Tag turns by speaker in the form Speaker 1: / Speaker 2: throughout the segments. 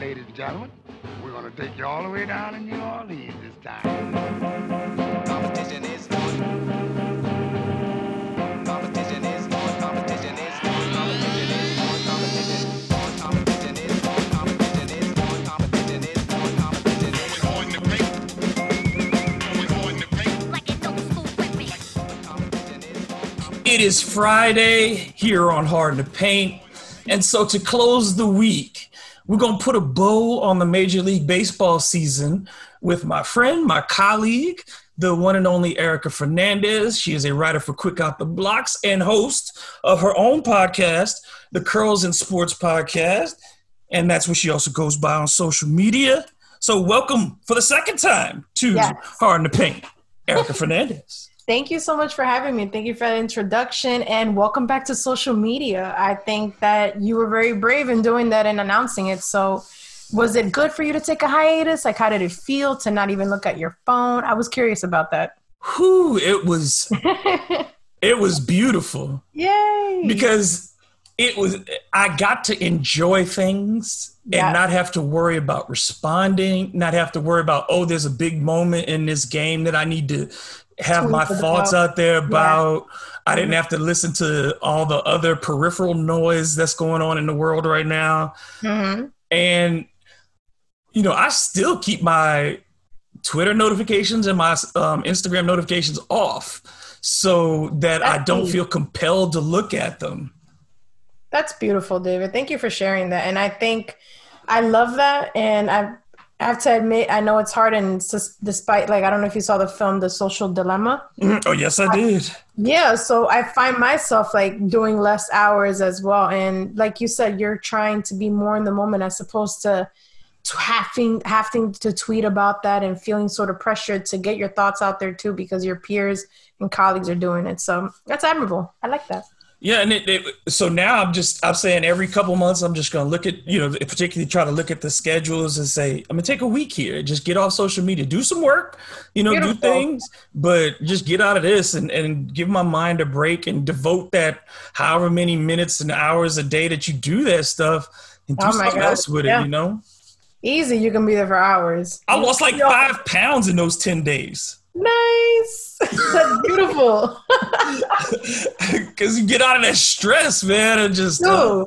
Speaker 1: ladies and gentlemen, we're going to take you all the way down to New Orleans this time. Competition is on. Competition is on. Competition is on. Competition is on. Competition is on. Competition is on. Competition is on. Competition is on. Competition is on. Going to paint. Going to paint. Like an old
Speaker 2: school It is Friday here on Hard to Paint. And so to close the week, we're going to put a bow on the Major League Baseball season with my friend, my colleague, the one and only Erica Fernandez. She is a writer for Quick Out the Blocks and host of her own podcast, the Curls and Sports Podcast. And that's what she also goes by on social media. So, welcome for the second time to yes. Hard to Paint, Erica Fernandez.
Speaker 3: Thank you so much for having me. Thank you for the introduction and welcome back to social media. I think that you were very brave in doing that and announcing it. So, was it good for you to take a hiatus? Like, how did it feel to not even look at your phone? I was curious about that.
Speaker 2: Who it was, it was beautiful.
Speaker 3: Yay!
Speaker 2: Because it was, I got to enjoy things yeah. and not have to worry about responding, not have to worry about, oh, there's a big moment in this game that I need to have my thoughts out there about. Yeah. I didn't have to listen to all the other peripheral noise that's going on in the world right now. Mm-hmm. And, you know, I still keep my Twitter notifications and my um, Instagram notifications off so that that's I don't deep. feel compelled to look at them.
Speaker 3: That's beautiful, David. Thank you for sharing that. And I think I love that. And I've I have to admit, I know it's hard, and despite like I don't know if you saw the film The Social Dilemma.
Speaker 2: Mm-hmm. Oh yes, I did.
Speaker 3: yeah, so I find myself like doing less hours as well, and like you said, you're trying to be more in the moment as opposed to, to having having to tweet about that and feeling sort of pressured to get your thoughts out there too because your peers and colleagues are doing it. So that's admirable. I like that.
Speaker 2: Yeah, and it, it, so now I'm just I'm saying every couple months I'm just gonna look at you know particularly try to look at the schedules and say I'm gonna take a week here, just get off social media, do some work, you know, Beautiful. do things, but just get out of this and and give my mind a break and devote that however many minutes and hours a day that you do that stuff and do oh something God. else with yeah. it, you know.
Speaker 3: Easy, you can be there for hours.
Speaker 2: I lost like five pounds in those ten days.
Speaker 3: Nice. That's beautiful.
Speaker 2: Because you get out of that stress, man, and just. Uh,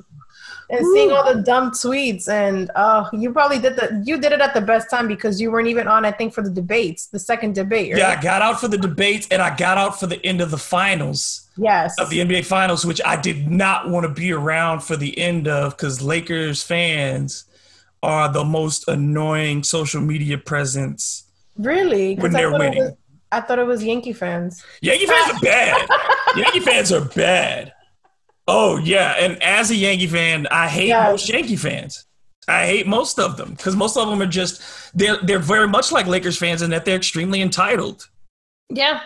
Speaker 3: and seeing all the dumb tweets and oh you probably did the you did it at the best time because you weren't even on i think for the debates the second debate right?
Speaker 2: yeah i got out for the debates and i got out for the end of the finals
Speaker 3: yes
Speaker 2: of the nba finals which i did not want to be around for the end of because lakers fans are the most annoying social media presence
Speaker 3: Really?
Speaker 2: When they're winning.
Speaker 3: Was, I thought it was Yankee fans.
Speaker 2: Yankee fans are bad. Yankee fans are bad. Oh yeah, and as a Yankee fan, I hate yes. most Yankee fans. I hate most of them because most of them are just they're they're very much like Lakers fans in that they're extremely entitled.
Speaker 3: Yeah,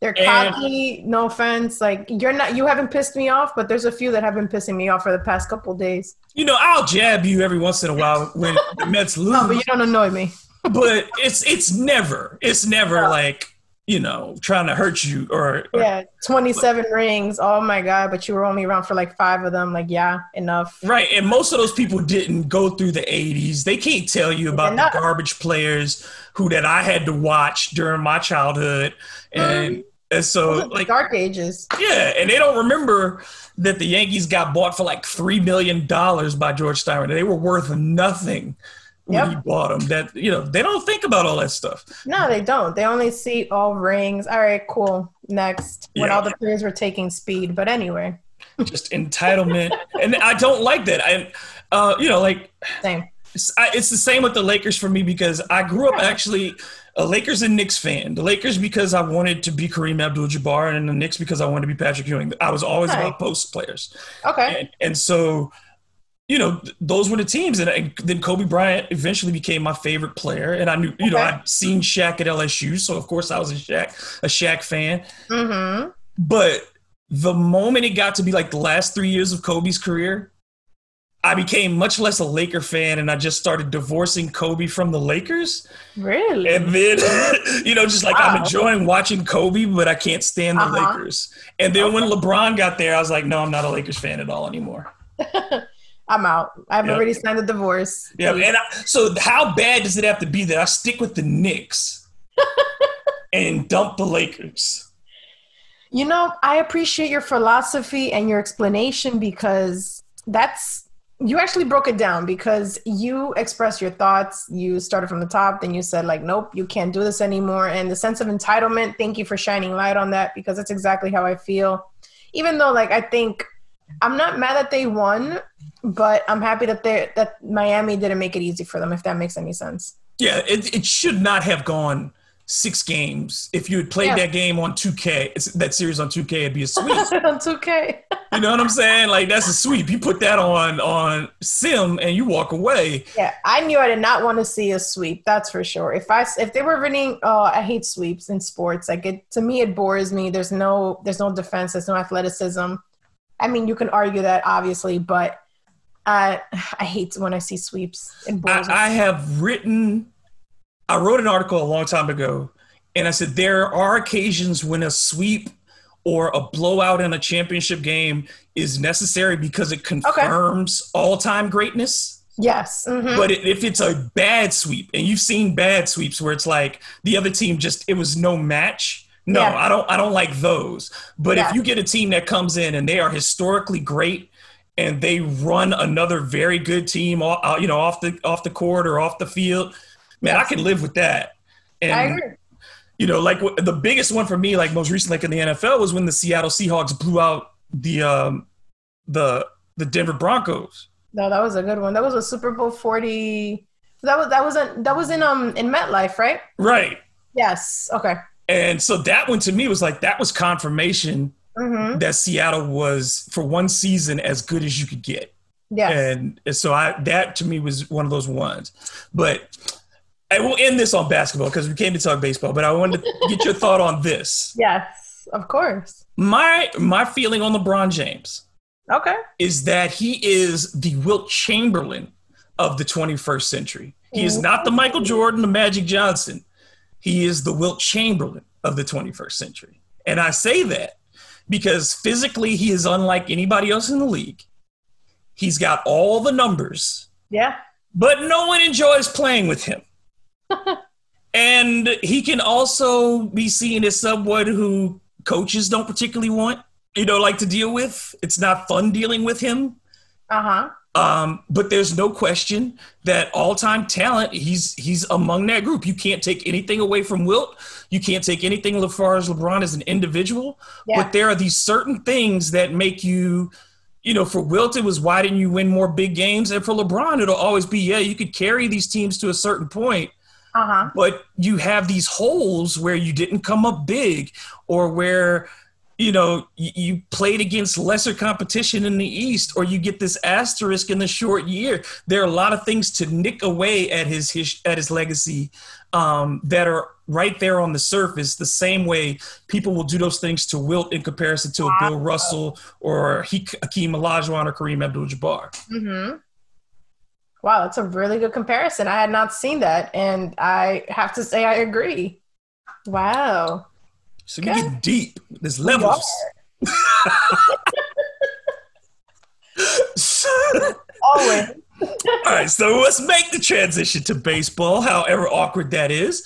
Speaker 3: they're cocky. no offense. Like you're not, you haven't pissed me off, but there's a few that have been pissing me off for the past couple days.
Speaker 2: You know, I'll jab you every once in a while when the Mets lose.
Speaker 3: No, but you don't annoy me
Speaker 2: but it's it's never it's never like you know trying to hurt you or,
Speaker 3: or yeah 27 but, rings. Oh my god but you were only around for like five of them. Like yeah enough.
Speaker 2: Right and most of those people didn't go through the 80s they can't tell you about the garbage players who that i had to watch during my childhood. And mm. and so like
Speaker 3: dark ages.
Speaker 2: yeah and they don't remember that the yankees got bought for like three million dollars by george steinbrenner. They were worth nothing yep. he bought them. That you know they don't think about all that stuff.
Speaker 3: No, they don't. They only see all rings. All right, cool. Next, when yeah. all the players were taking speed. But anyway,
Speaker 2: just entitlement, and I don't like that. I, uh, you know, like
Speaker 3: same.
Speaker 2: It's, I, it's the same with the Lakers for me because I grew up actually a Lakers and Knicks fan. The Lakers because I wanted to be Kareem Abdul-Jabbar, and the Knicks because I wanted to be Patrick Ewing. I was always right. about post players.
Speaker 3: Okay.
Speaker 2: And, and so you know, those were the teams. And, and, then Kobe Bryant eventually became my favorite player. And I knew, you okay. know, I'd seen Shaq at LSU. So, of course, I was a Shaq, a Shaq fan. Mm-hmm. But the moment it got to be like the last three years of Kobe's career, I became much less a Laker fan and I just started divorcing Kobe from the Lakers.
Speaker 3: Really?
Speaker 2: And then, you know, just like wow. I'm enjoying watching Kobe, but I can't stand the uh-huh. Lakers. And then okay. when LeBron got there, I was like, no, I'm not a Lakers fan at all anymore.
Speaker 3: I'm out. I've
Speaker 2: Yeah.
Speaker 3: already signed the divorce.
Speaker 2: Yeah, and I, so how bad does it have to be that I stick with the Knicks and dump the Lakers?
Speaker 3: You know, I appreciate your philosophy and your explanation because that's you actually broke it down because you expressed your thoughts. You started from the top, then you said like, "Nope, you can't do this anymore." And the sense of entitlement. Thank you for shining light on that because that's exactly how I feel. Even though, like, I think I'm not mad that they won, but I'm happy that they that Miami didn't make it easy for them. If that makes any sense.
Speaker 2: Yeah, it, it should not have gone six games. If you had played
Speaker 3: Yeah.
Speaker 2: that game on 2K, that series on 2K, it'd be a sweep.
Speaker 3: That's okay.
Speaker 2: you know what I'm saying? Like that's a sweep. You put that on on Sim and you walk away.
Speaker 3: Yeah, I knew I did not want to see a sweep. That's for sure. If I if they were winning, oh, I hate sweeps in sports. Like it to me, it bores me. There's no there's no defense. There's no athleticism. I mean, you can argue that obviously, but I I hate when I see sweeps.
Speaker 2: I, I have written, I wrote an article a long time ago, and I said there are occasions when a sweep or a blowout in a championship game is necessary because it confirms all-time greatness.
Speaker 3: yes. mhm.
Speaker 2: But if it's a bad sweep, and you've seen bad sweeps where it's like the other team just it was no match. No,
Speaker 3: Yeah.
Speaker 2: I don't. I don't like those. But
Speaker 3: Yeah.
Speaker 2: if you get a team that comes in and they are historically great, and they run another very good team, off, uh, you know, off the off the court or off the field, man, I can live with that. And
Speaker 3: I agree.
Speaker 2: you know, like the biggest one for me, like most recently, like in the NFL, was when the Seattle Seahawks blew out the um the the Denver Broncos.
Speaker 3: No, that was a good one. That was a Super Bowl forty. That was that was a, that was in um in MetLife, right?
Speaker 2: Right.
Speaker 3: Yes. Okay.
Speaker 2: And so that one to me was like that was confirmation
Speaker 3: Mm-hmm.
Speaker 2: that Seattle was for one season as good as you could get.
Speaker 3: Yes.
Speaker 2: And and so I that to me was one of those ones. But I will end this on basketball because we came to talk baseball, but I wanted to get your thought on this.
Speaker 3: yes. Of course.
Speaker 2: My my feeling on LeBron James
Speaker 3: Okay.
Speaker 2: is that he is the Wilt Chamberlain of the 21st century. He is not the Michael Jordan, the Magic Johnson. He is the Wilt Chamberlain of the 21st century. And I say that because physically he is unlike anybody else in the league. He's got all the numbers,
Speaker 3: Yeah.
Speaker 2: but no one enjoys playing with him. and he can also be seen as someone who coaches don't particularly want, you know, like to deal with. It's not fun dealing with him.
Speaker 3: Uh huh.
Speaker 2: Um, but there's no question that all-time talent, he's he's among that group. You can't take anything away from Wilt. You can't take anything as far as LeBron as an individual.
Speaker 3: Yeah.
Speaker 2: But there are these certain things that make you, you know, for Wilt it was why didn't you win more big games? And for LeBron, it'll always be, yeah, you could carry these teams to a certain point,
Speaker 3: Uh huh.
Speaker 2: but you have these holes where you didn't come up big or where you know you, you played against lesser competition in the east or you get this asterisk in the short year there are a lot of things to nick away at his, his at his legacy um, that are right there on the surface the same way people will do those things to wilt in comparison to a bill russell or hakeem olajuwon or kareem abdul-jabbar
Speaker 3: Mm-hmm. Wow, that's a really good comparison. I had not seen that, and I have to say I agree. Wow.
Speaker 2: So we
Speaker 3: Okay.
Speaker 2: get deep there's levels
Speaker 3: Always.
Speaker 2: All right, so let's make the transition to baseball, however awkward that is.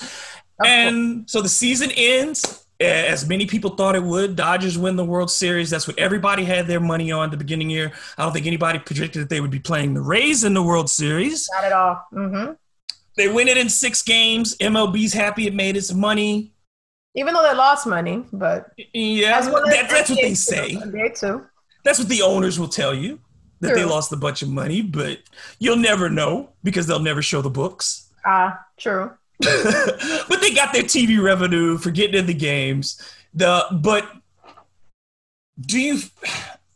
Speaker 2: And so the season ends as many people thought it would. Dodgers win the World Series. That's what everybody had their money on at the beginning year. I don't think anybody predicted that they would be playing the Rays in the World Series.
Speaker 3: Not at all. Mm-hmm.
Speaker 2: They win it in six games. MLB's happy it made its money.
Speaker 3: Even though they lost money, but
Speaker 2: Yeah,
Speaker 3: well
Speaker 2: that- that's what they say.
Speaker 3: NBA too.
Speaker 2: That's what the owners will tell you that they lost a bunch of money, but you'll never know because they'll never show the books.
Speaker 3: Ah, true.
Speaker 2: but they got their TV revenue for getting in the games. The but do you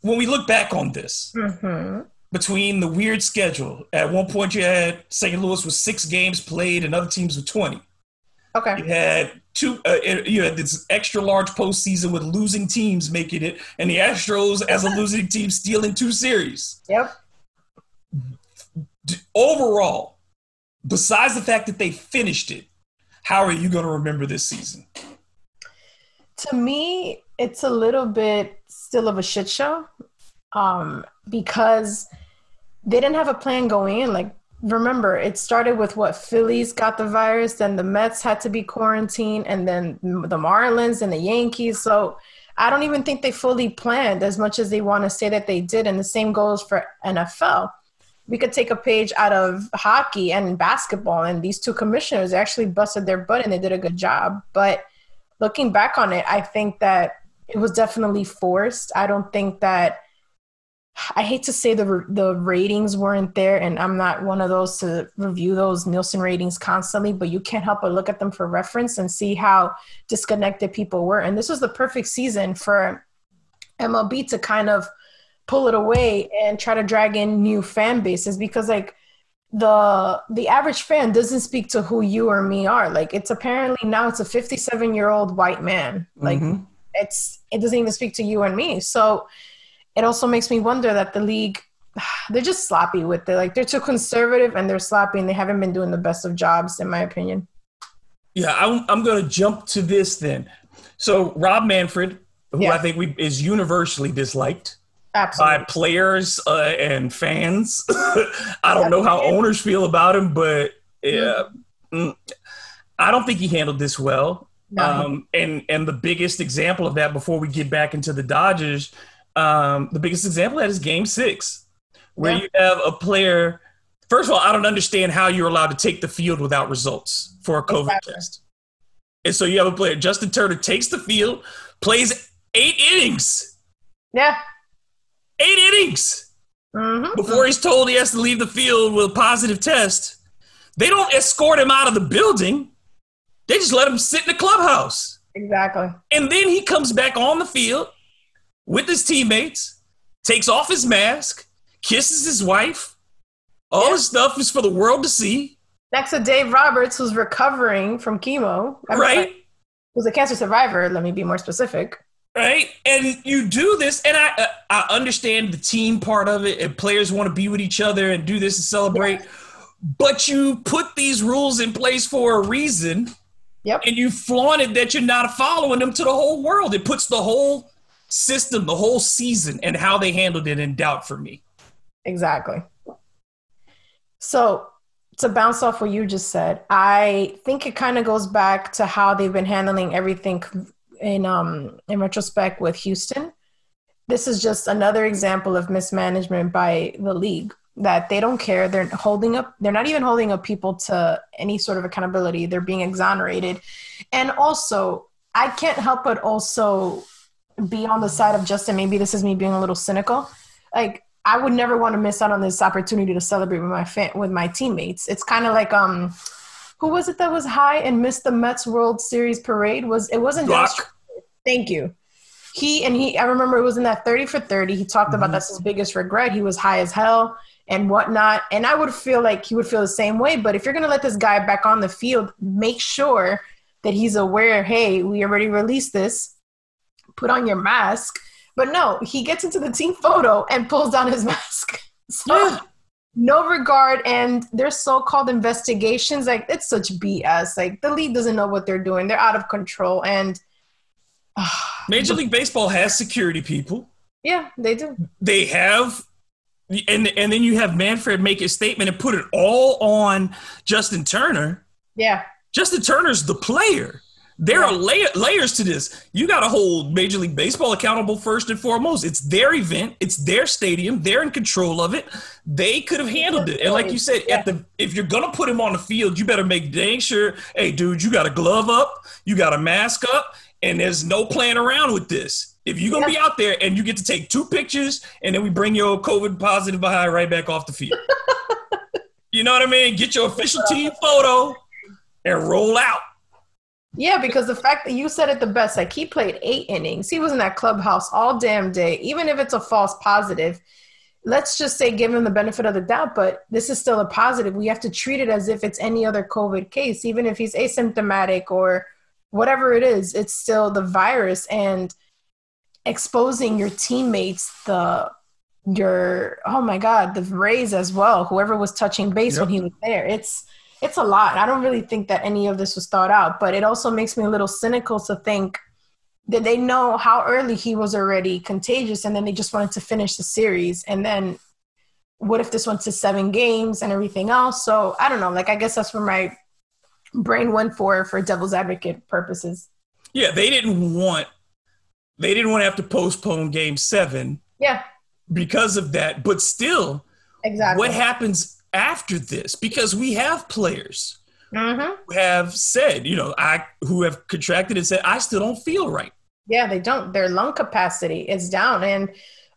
Speaker 2: when we look back on this
Speaker 3: Mm-hmm.
Speaker 2: between the weird schedule, at one point you had St. Louis with six games played and other teams with twenty. You had two. Uh, you had this extra large postseason with losing teams making it, and the Astros as a losing team stealing two series.
Speaker 3: Yep.
Speaker 2: D- Overall, besides the fact that they finished it, how are you going to remember this season?
Speaker 3: To me, it's a little bit still of a shit show, um, because they didn't have a plan going in. Like, remember, it started with what Phillies got the virus, then the Mets had to be quarantined, and then the Marlins and the Yankees. So I don't even think they fully planned as much as they want to say that they did. And the same goes for NFL. We could take a page out of hockey and basketball, and these two commissioners actually busted their butt and they did a good job. But looking back on it, I think that it was definitely forced. I don't think that I hate to say the the ratings weren't there, and I'm not one of those to review those Nielsen ratings constantly. But you can't help but look at them for reference and see how disconnected people were. And this was the perfect season for MLB to kind of pull it away and try to drag in new fan bases because like the the average fan doesn't speak to who you or me are. Like it's apparently now it's a 57 year old white man. Like mm-hmm. it's it doesn't even speak to you and me. So it also makes me wonder that the league they're just sloppy with it. Like they're too conservative and they're sloppy and they haven't been doing the best of jobs, in my opinion.
Speaker 2: Yeah, I'm, I'm going to jump to this then. So Rob Manfred, who yeah. I think we, is universally disliked Absolutely. by players uh, and fans. I don't know how owners feel about him, but yeah, mm. I don't think he handled this well. No. Um, and and the biggest example of that, before we get back into the Dodgers, um, the biggest example of that is Game Six, where yeah. you have a player. First of all, I don't understand how you're allowed to take the field without results for a COVID exactly. test. And so you have a player, Justin Turner, takes the field, plays eight innings.
Speaker 3: Yeah.
Speaker 2: Eight innings mm-hmm. before he's told he has to leave the field with a positive test. They don't escort him out of the building. They just let him sit in the clubhouse.
Speaker 3: Exactly.
Speaker 2: And then he comes back on the field with his teammates, takes off his mask, kisses his wife. All yeah. this stuff is for the world to see.
Speaker 3: Next to Dave Roberts, who's recovering from chemo.
Speaker 2: right.
Speaker 3: Who's a cancer survivor, let me be more specific.
Speaker 2: Right. And you do this, and I, uh, I understand the team part of it, and players want to be with each other and do this and celebrate. Yeah. But you put these rules in place for a reason.
Speaker 3: Yep.
Speaker 2: And you flaunted that you're not following them to the whole world. It puts the whole system, the whole season, and how they handled it in doubt for me.
Speaker 3: Exactly. So to bounce off what you just said, I think it kind of goes back to how they've been handling everything in um in retrospect with Houston. This is just another example of mismanagement by the league that they don't care. They're holding up, they're not even holding up people to any sort of accountability. They're being exonerated. And also, I can't help but also be on the side of Justin. Maybe this is me being a little cynical. Like I would never want to miss out on this opportunity to celebrate with my fan, with my teammates. It's kind of like um, who was it that was high and missed the Mets World Series parade? Was it wasn't Josh? Thank you. He and he. I remember it was in that thirty for thirty. He talked mm-hmm. about that's his biggest regret. He was high as hell and whatnot. And I would feel like he would feel the same way. But if you're gonna let this guy back on the field, make sure that he's aware. Hey, we already released this put on your mask. But no, he gets into the team photo and pulls down his mask. So no regard and their so-called investigations, like it's such BS. Like the league doesn't know what they're doing. They're out of control. And
Speaker 2: uh, Major League Baseball has security people.
Speaker 3: Yeah, they do.
Speaker 2: They have and and then you have Manfred make a statement and put it all on Justin Turner.
Speaker 3: Yeah.
Speaker 2: Justin Turner's the player. There are lay- layers to this. You got to hold Major League Baseball accountable first and foremost. It's their event. It's their stadium. They're in control of it. They could have handled it. And like you said, at the if you're gonna put him on the field, you better make dang sure. Hey, dude, you got a glove up. You got a mask up, and there's no playing around with this. If you're gonna be out there and you get to take two pictures, and then we bring your COVID positive behind right back off the field. you know what I mean? Get your official team photo and roll out.
Speaker 3: Yeah, because the fact that you said it the best, like he played eight innings, he was in that clubhouse all damn day, even if it's a false positive. Let's just say give him the benefit of the doubt, but this is still a positive. We have to treat it as if it's any other COVID case, even if he's asymptomatic or whatever it is, it's still the virus and exposing your teammates, the your oh my god, the Rays as well, whoever was touching base yep. when he was there. It's it's a lot. I don't really think that any of this was thought out, but it also makes me a little cynical to think that they know how early he was already contagious and then they just wanted to finish the series and then what if this went to seven games and everything else? So I don't know. Like I guess that's where my brain went for for devil's advocate purposes.
Speaker 2: Yeah, they didn't want they didn't want to have to postpone game seven
Speaker 3: Yeah,
Speaker 2: because of that. But still,
Speaker 3: exactly.
Speaker 2: what happens after this? Because we have players
Speaker 3: hmm
Speaker 2: who have said, you know, I who have contracted and said, I still don't feel right.
Speaker 3: Yeah, they don't. Their lung capacity is down, and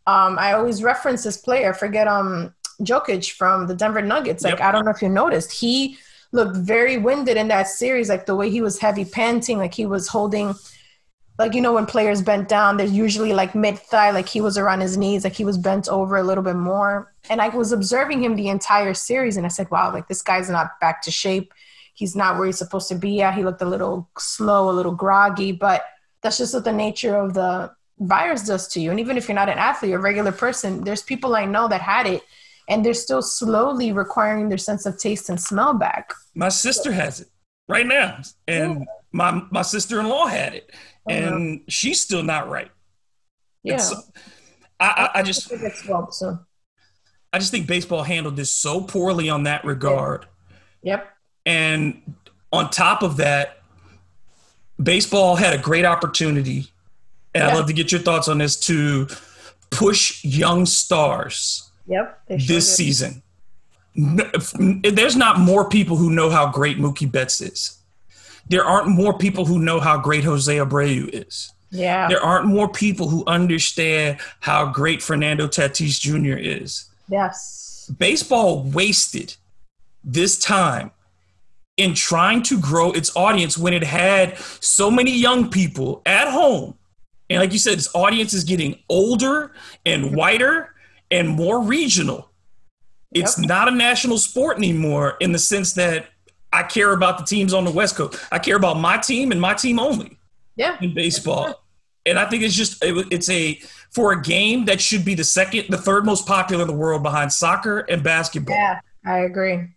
Speaker 3: um, I always reference this player. Forget um Jokic from the Denver Nuggets. Like
Speaker 2: Yep.
Speaker 3: I don't know if you noticed, he looked very winded in that series. Like the way he was heavy panting, like he was holding. Like you know when players bent down, they're usually like mid thigh, like he was around his knees, like he was bent over a little bit more. And I was observing him the entire series, and I said, "Wow, like this guy's not back to shape. He's not where he's supposed to be at. He looked a little slow, a little groggy, but that's just what the nature of the virus does to you. And even if you're not an athlete or a regular person, there's people I know that had it and they're still slowly requiring their sense of taste and smell back.
Speaker 2: My sister has it right now, and my my sister in law had it, and she's still not right.
Speaker 3: Yeah.
Speaker 2: It's- I, I, I just
Speaker 3: well soon.
Speaker 2: I just think baseball handled this so poorly on that regard.
Speaker 3: Yep.
Speaker 2: And on top of that, baseball had a great opportunity. And I'd love to get your thoughts on this to push young stars
Speaker 3: Yep. Sure
Speaker 2: this
Speaker 3: did.
Speaker 2: season. There's not more people who know how great Mookie Betts is. There aren't more people who know how great Jose Abreu is.
Speaker 3: Yeah.
Speaker 2: There aren't more people who understand how great Fernando Tatis Jr. is.
Speaker 3: yes.
Speaker 2: baseball wasted this time in trying to grow its audience when it had so many young people at home. And like you said, its audience is getting older and whiter and more regional. It's
Speaker 3: Yep.
Speaker 2: not a national sport anymore in the sense that I care about the teams on the West Coast. I care about my team and my team only
Speaker 3: Yeah.
Speaker 2: in baseball. And I think it's just it, it's a for a game that should be the second, the third most popular in the world behind soccer and basketball.
Speaker 3: Yeah. I agree.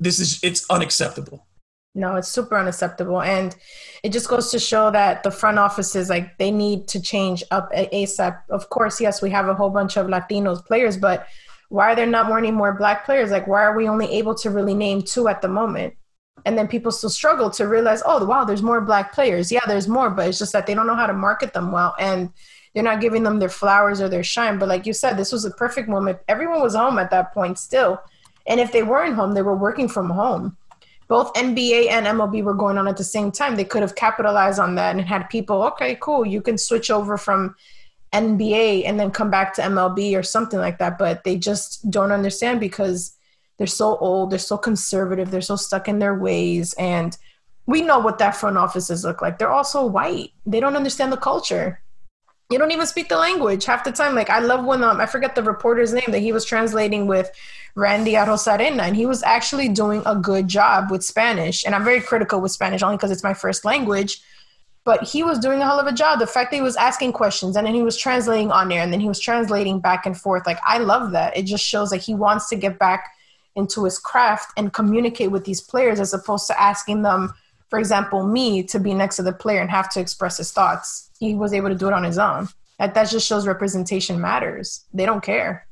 Speaker 2: This is it's unacceptable.
Speaker 3: No, it's super unacceptable. And it just goes to show that the front offices, like, they need to change up ASAP. Of course, yes, we have a whole bunch of Latinos players, but why are there not more any more black players? Like, why are we only able to really name two at the moment? And then people still struggle to realize, oh, wow, there's more black players. Yeah, there's more, but it's just that they don't know how to market them well. And they're not giving them their flowers or their shine. But like you said, this was a perfect moment. Everyone was home at that point still. And if they weren't home, they were working from home both NBA and MLB were going on at the same time. They could have capitalized on that and had people, okay, cool, you can switch over from NBA and then come back to MLB or something like that. But they just don't understand because they're so old, they're so conservative, they're so stuck in their ways. And we know what that front offices look like. They're also white. They don't understand the culture. You don't even speak the language half the time. Like I love when um I forget the reporter's name that he was translating with Randy Arozarena, and he was actually doing a good job with Spanish. And I'm very critical with Spanish only because it's my first language. But he was doing a hell of a job. The fact that he was asking questions and then he was translating on air and then he was translating back and forth. Like I love that. It just shows that he wants to get back into his craft and communicate with these players as opposed to asking them, for example, me to be next to the player and have to express his thoughts. He was able to do it on his own. That that just shows representation matters. They don't care.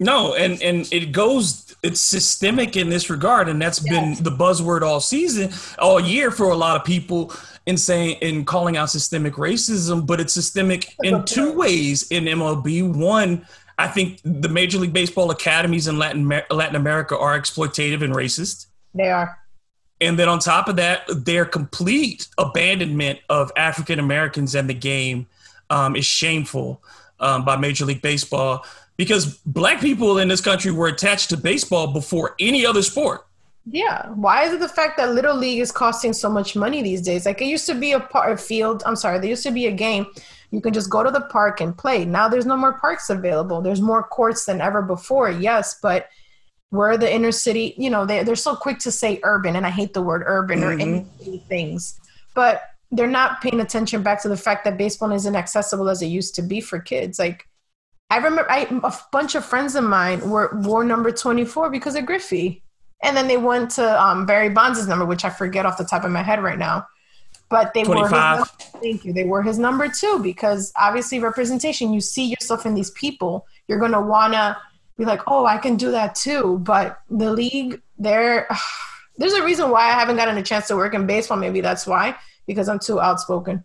Speaker 2: No, and and it goes it's systemic in this regard, and that's been the buzzword all season, all year for a lot of people in saying in calling out systemic racism, but it's systemic in two ways in MLB. One, I think the Major League Baseball academies in Latin Latin America are exploitative and racist.
Speaker 3: They are.
Speaker 2: And then on top of that, their complete abandonment of African Americans and the game um, is shameful um, by Major League Baseball because black people in this country were attached to baseball before any other sport.
Speaker 3: Yeah. Why is it the fact that Little League is costing so much money these days? Like it used to be a, part of field. I'm sorry, there used to be a game. You can just go to the park and play. Now there's no more parks available. There's more courts than ever before. Yes, but we're the inner city. You know, they they're so quick to say urban, and I hate the word urban or any things, but they're not paying attention back to the fact that baseball isn't accessible as it used to be for kids. Like I remember, I, a bunch of friends of mine were wore number 24 because of Griffey. And then they went to um, Barry Bonds' number, which I forget off the top of my head right now. But they were his number, thank you. They were his number two because obviously representation. You see yourself in these people. You're gonna wanna be like, oh, I can do that too. But the league, there, there's a reason why I haven't gotten a chance to work in baseball. Maybe that's why, because I'm too outspoken.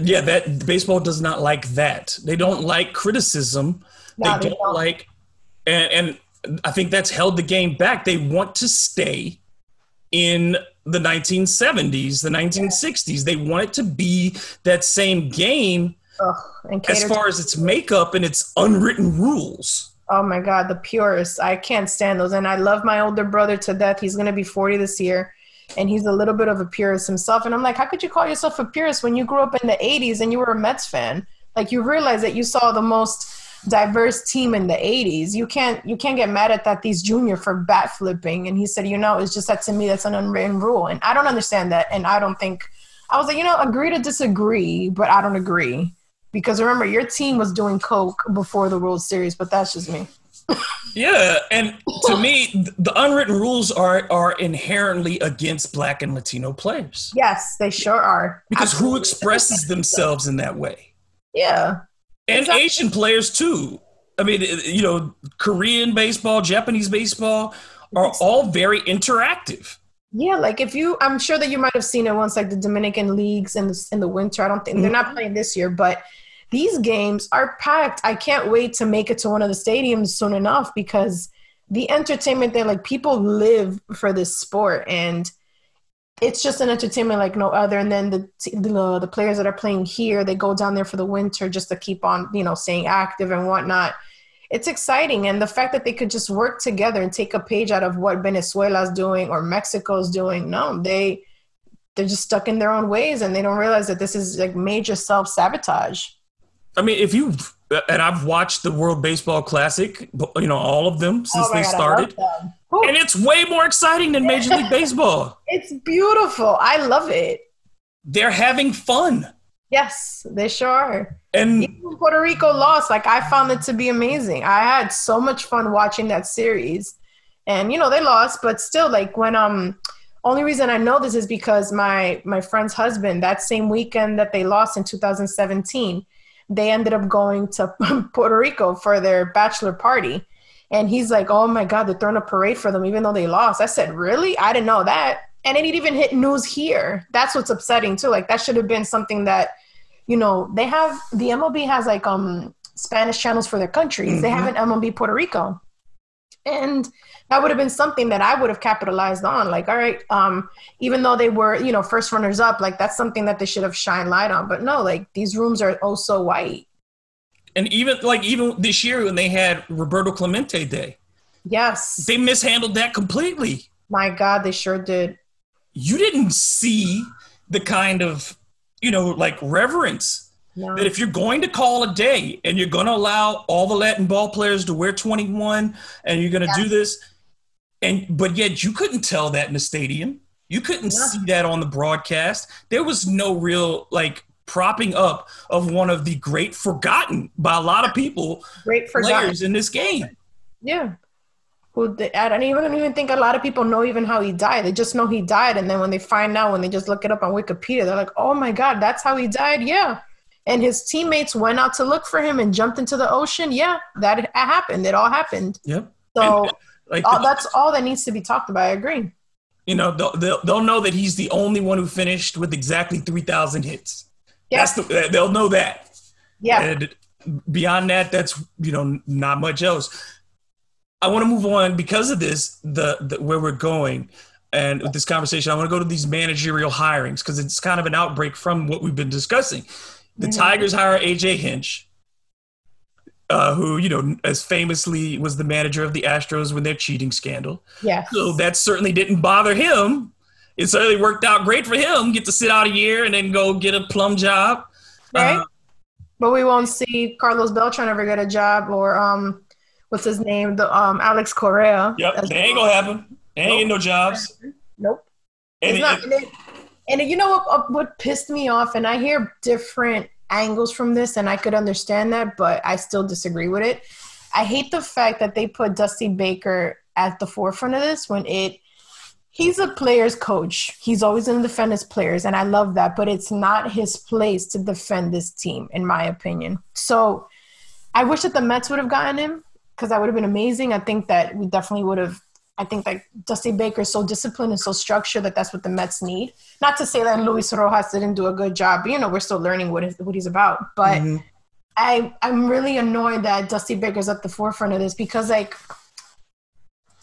Speaker 2: Yeah, that baseball does not like that. They don't like criticism.
Speaker 3: No,
Speaker 2: they,
Speaker 3: they
Speaker 2: don't,
Speaker 3: don't.
Speaker 2: like, and, and I think that's held the game back. They want to stay in the 1970s, the 1960s. They want it to be that same game
Speaker 3: Ugh, and
Speaker 2: as
Speaker 3: to-
Speaker 2: far as its makeup and its unwritten rules.
Speaker 3: Oh my God, the purists. I can't stand those. And I love my older brother to death. He's going to be 40 this year. And he's a little bit of a purist himself. And I'm like, how could you call yourself a purist when you grew up in the 80s and you were a Mets fan? Like you realize that you saw the most diverse team in the 80s. You can't you can't get mad at that these junior for bat flipping. And he said, you know, it's just that to me that's an unwritten rule. And I don't understand that. And I don't think I was like, you know, agree to disagree, but I don't agree. Because remember, your team was doing coke before the World Series, but that's just me.
Speaker 2: Yeah, and to me, the unwritten rules are are inherently against Black and Latino players
Speaker 3: Yes, they sure are.
Speaker 2: because who expresses themselves in that way?
Speaker 3: Yeah.
Speaker 2: And
Speaker 3: Exactly.
Speaker 2: Asian players too. I mean, you know, Korean baseball, Japanese baseball are all very interactive.
Speaker 3: Yeah, like if you, I'm sure that you might have seen it once, like the Dominican leagues in the in the winter. I don't think they're not mm-hmm. playing this year, but these games are packed. I can't wait to make it to one of the stadiums soon enough because the entertainment there, like people live for this sport, and it's just an entertainment like no other. And then the the, the players that are playing here, they go down there for the winter just to keep on, you know, staying active and whatnot. It's exciting, and the fact that they could just work together and take a page out of what Venezuela's doing or Mexico's doing. No, they they're just stuck in their own ways, and they don't realize that this is like major self sabotage.
Speaker 2: I mean, if you and I've watched the World Baseball Classic, you know, all of them since
Speaker 3: Oh
Speaker 2: they
Speaker 3: God,
Speaker 2: started,
Speaker 3: them. Whew.
Speaker 2: and it's way more exciting than Major League Baseball.
Speaker 3: It's beautiful. I love it.
Speaker 2: They're having fun,
Speaker 3: Yes, they sure are.
Speaker 2: and
Speaker 3: Even Puerto Rico lost, like I found it to be amazing. I had so much fun watching that series. And you know, they lost, but still like when um only reason I know this is because my my friend's husband, that same weekend that they lost in 2017, they ended up going to Puerto Rico for their bachelor party. And he's like, "Oh my god, they're throwing a parade for them even though they lost." I said, "Really? I didn't know that." And it even hit news here. That's what's upsetting too. Like that should have been something that you know, they have the MLB has like um Spanish channels for their countries. They have an MLB Puerto Rico. And that would have been something that I would have capitalized on. Like, all right, um, even though they were, you know, first runners up, like that's something that they should have shined light on. But no, like these rooms are oh so white.
Speaker 2: And even like even this year when they had Roberto Clemente Day,
Speaker 3: Yes.
Speaker 2: they mishandled that completely.
Speaker 3: My God, they sure did.
Speaker 2: You didn't see the kind of you know like reverence
Speaker 3: No.
Speaker 2: that if you're going to call a day and you're going to allow all the Latin ball players to wear 21 and you're going to do this and but yet you couldn't tell that in the stadium you couldn't
Speaker 3: Yeah.
Speaker 2: see that on the broadcast there was no real like propping up of one of the great forgotten by a lot of people
Speaker 3: Great for
Speaker 2: players in this game
Speaker 3: Yeah. Who they, I don't even, I don't even think a lot of people know even how he died. They just know he died, and then when they find out, when they just look it up on Wikipedia, they're like, "Oh my God, that's how he died." Yeah. And his teammates went out to look for him and jumped into the ocean. Yeah, that happened. It all happened.
Speaker 2: yep
Speaker 3: So
Speaker 2: like
Speaker 3: all, that's all that needs to be talked about. I agree.
Speaker 2: you know they'll, they'll, they'll know that he's the only one who finished with exactly 3000 hits
Speaker 3: Yeah.
Speaker 2: that's the, they'll know that
Speaker 3: Yeah.
Speaker 2: And beyond that, that's you know not much else. I want to move on because of this, the, the where we're going, and with this conversation, I want to go to these managerial hirings because it's kind of an outbreak from what we've been discussing. The
Speaker 3: Mhm.
Speaker 2: Tigers hire AJ Hinch, uh, who you know as famously was the manager of the Astros when their cheating scandal.
Speaker 3: Yeah.
Speaker 2: So that certainly didn't bother him. It certainly worked out great for him. Get to sit out a year and then go get a plum job.
Speaker 3: Right.
Speaker 2: Uh,
Speaker 3: But we won't see Carlos Beltran ever get a job or um, what's his name? The um Alex Cora.
Speaker 2: Yep, they ain't gonna happen. They ain't getting no jobs.
Speaker 3: Nope.
Speaker 2: And
Speaker 3: It's not.
Speaker 2: it-
Speaker 3: And, it, you know what, uh, what pissed me off, and I hear different angles from this, and I could understand that, but I still disagree with it. I hate the fact that they put Dusty Baker at the forefront of this when it. He's a player's coach. He's always going to defend his players, and I love that. But it's not his place to defend this team, in my opinion. So, I wish that the Mets would have gotten him. because that would have been amazing. I think that we definitely would have. I think that Dusty Baker is so disciplined and so structured that that's what the Mets need. Not to say that Luis Rojas didn't do a good job. But, you know, we're still learning what, is, what he's about. But
Speaker 2: Mhm.
Speaker 3: I I'm really annoyed that Dusty Baker's at the forefront of this because like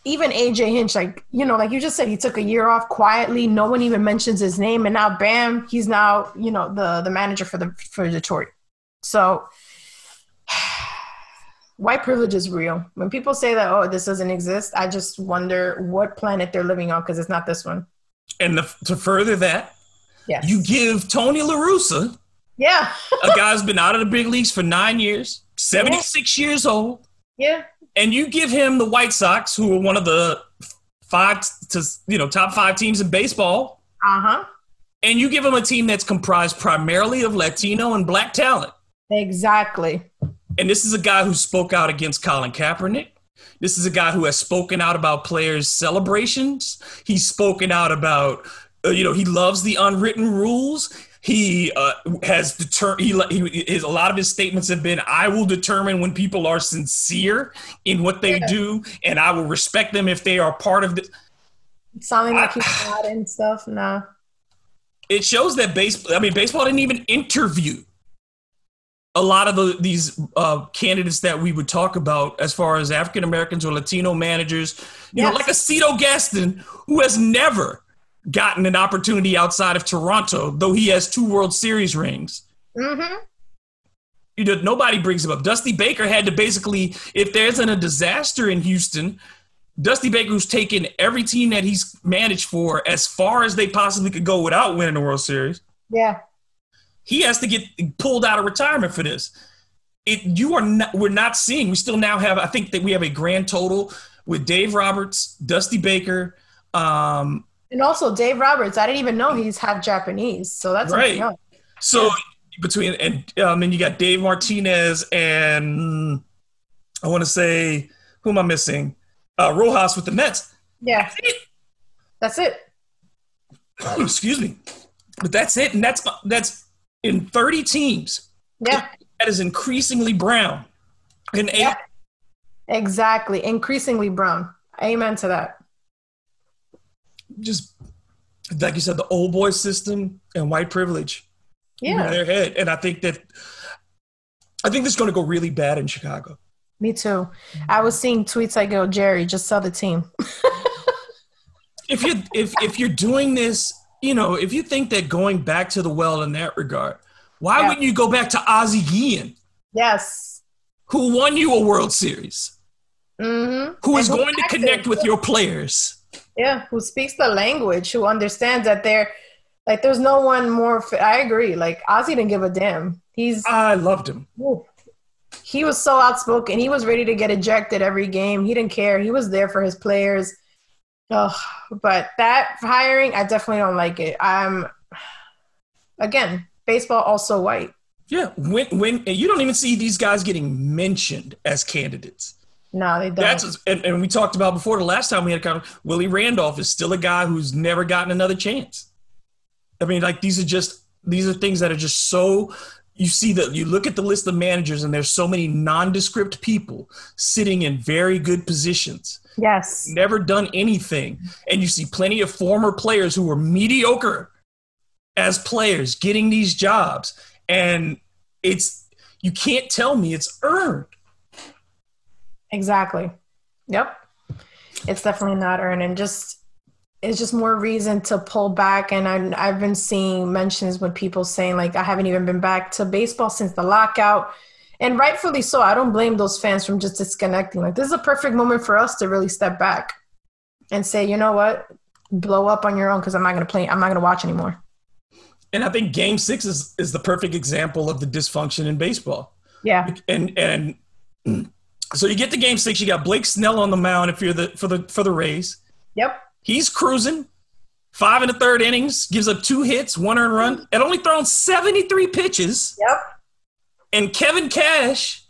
Speaker 3: even AJ Hinch, like you know, like you just said, he took a year off quietly. No one even mentions his name, and now bam, he's now you know the the manager for the for Detroit. So white privilege is real. When people say that, oh, this doesn't exist, I just wonder what planet they're living on because it's not this one.
Speaker 2: And the, to further that,
Speaker 3: Yes.
Speaker 2: you give Tony La Russa,
Speaker 3: yeah.
Speaker 2: a guy who's been out of the big leagues for nine years, 76 years old,
Speaker 3: yeah.
Speaker 2: And you give him the White Sox, who are one of the five to you know top five teams in baseball,
Speaker 3: Uh huh.
Speaker 2: and you give him a team that's comprised primarily of Latino and black talent.
Speaker 3: Exactly.
Speaker 2: And this is a guy who spoke out against Colin Kaepernick. This is a guy who has spoken out about players' celebrations. He's spoken out about, uh, you know, he loves the unwritten rules. He uh, has deter. He, he his, a lot of his statements have been, "I will determine when people are sincere in what they
Speaker 3: Yeah.
Speaker 2: do, and I will respect them if they are part of the."
Speaker 3: Sounding like he's mad and stuff. Nah.
Speaker 2: It shows that baseball. I mean, baseball didn't even interview a lot of the, these uh, candidates that we would talk about as far as African Americans or Latino managers. You know, like a Cito Gaston, who has never gotten an opportunity outside of Toronto, though he has two World Series rings.
Speaker 3: Mm-hmm.
Speaker 2: You know, nobody brings him up. Dusty Baker had to basically, if there's an, a disaster in Houston, Dusty Baker, who's taken every team that he's managed for as far as they possibly could go without winning the World Series,
Speaker 3: Yeah.
Speaker 2: he has to get pulled out of retirement for this. It you are not we're not seeing. We still now have I think that we have a grand total with Dave Roberts, Dusty Baker, um,
Speaker 3: And also Dave Roberts, I didn't even know he's half Japanese. So that's
Speaker 2: Right. So between and um, and you got Dave Martinez and I want to say who am I missing? Uh, Rojas with the Mets.
Speaker 3: Yeah. That's it.
Speaker 2: Excuse me, but that's it, and that's that's in thirty teams.
Speaker 3: Yeah.
Speaker 2: That is increasingly brown. And eight,
Speaker 3: Yeah. Exactly. Increasingly brown. Amen to that.
Speaker 2: Just like you said, the old boy system and white privilege. in
Speaker 3: Yeah.
Speaker 2: their head, and I think that I think this is going to go really bad in Chicago.
Speaker 3: Me too. I was seeing tweets like, go, Jerry, just sell the team."
Speaker 2: if you if if you're doing this, you know, if you think that going back to the well in that regard, why
Speaker 3: Yeah.
Speaker 2: wouldn't you go back to Ozzie Guillen,
Speaker 3: Yes.
Speaker 2: who won you a World Series,
Speaker 3: Mm-hmm.
Speaker 2: who is going to connect with your players?
Speaker 3: Yeah, who speaks the language, who understands that they're like, there's no one more. Fi- I agree. Like Ozzie didn't give a damn. He's
Speaker 2: I loved him.
Speaker 3: he was so outspoken. He was ready to get ejected every game. He didn't care. He was there for his players. Oh, but that hiring, I definitely don't like it. I'm again, baseball also white.
Speaker 2: Yeah, when when you don't even see these guys getting mentioned as candidates.
Speaker 3: No, they don't.
Speaker 2: That's and, and we talked about before the last time we had a conversation. Willie Randolph is still a guy who's never gotten another chance. I mean, like these are just these are things that are just so. You see that you look at the list of managers, and there's so many nondescript people sitting in very good positions,
Speaker 3: yes.
Speaker 2: never done anything, and you see plenty of former players who were mediocre as players getting these jobs, and it's you can't tell me it's earned.
Speaker 3: Exactly. Yep. It's definitely not earned, and just it's just more reason to pull back. And I, I've been seeing mentions with people saying like, I haven't even been back to baseball since the lockout, and rightfully so. I don't blame those fans from just disconnecting. Like this is a perfect moment for us to really step back and say, you know what, blow up on your own because I'm not gonna play. I'm not gonna watch anymore.
Speaker 2: And I think Game Six is is the perfect example of the dysfunction in baseball.
Speaker 3: Yeah.
Speaker 2: And and so you get to Game Six, you got Blake Snell on the mound if you're the for the for the Rays.
Speaker 3: Yep.
Speaker 2: He's cruising, five and a third innings, gives up two hits, one earned run, and only thrown seventy three pitches.
Speaker 3: Yep.
Speaker 2: And Kevin Cash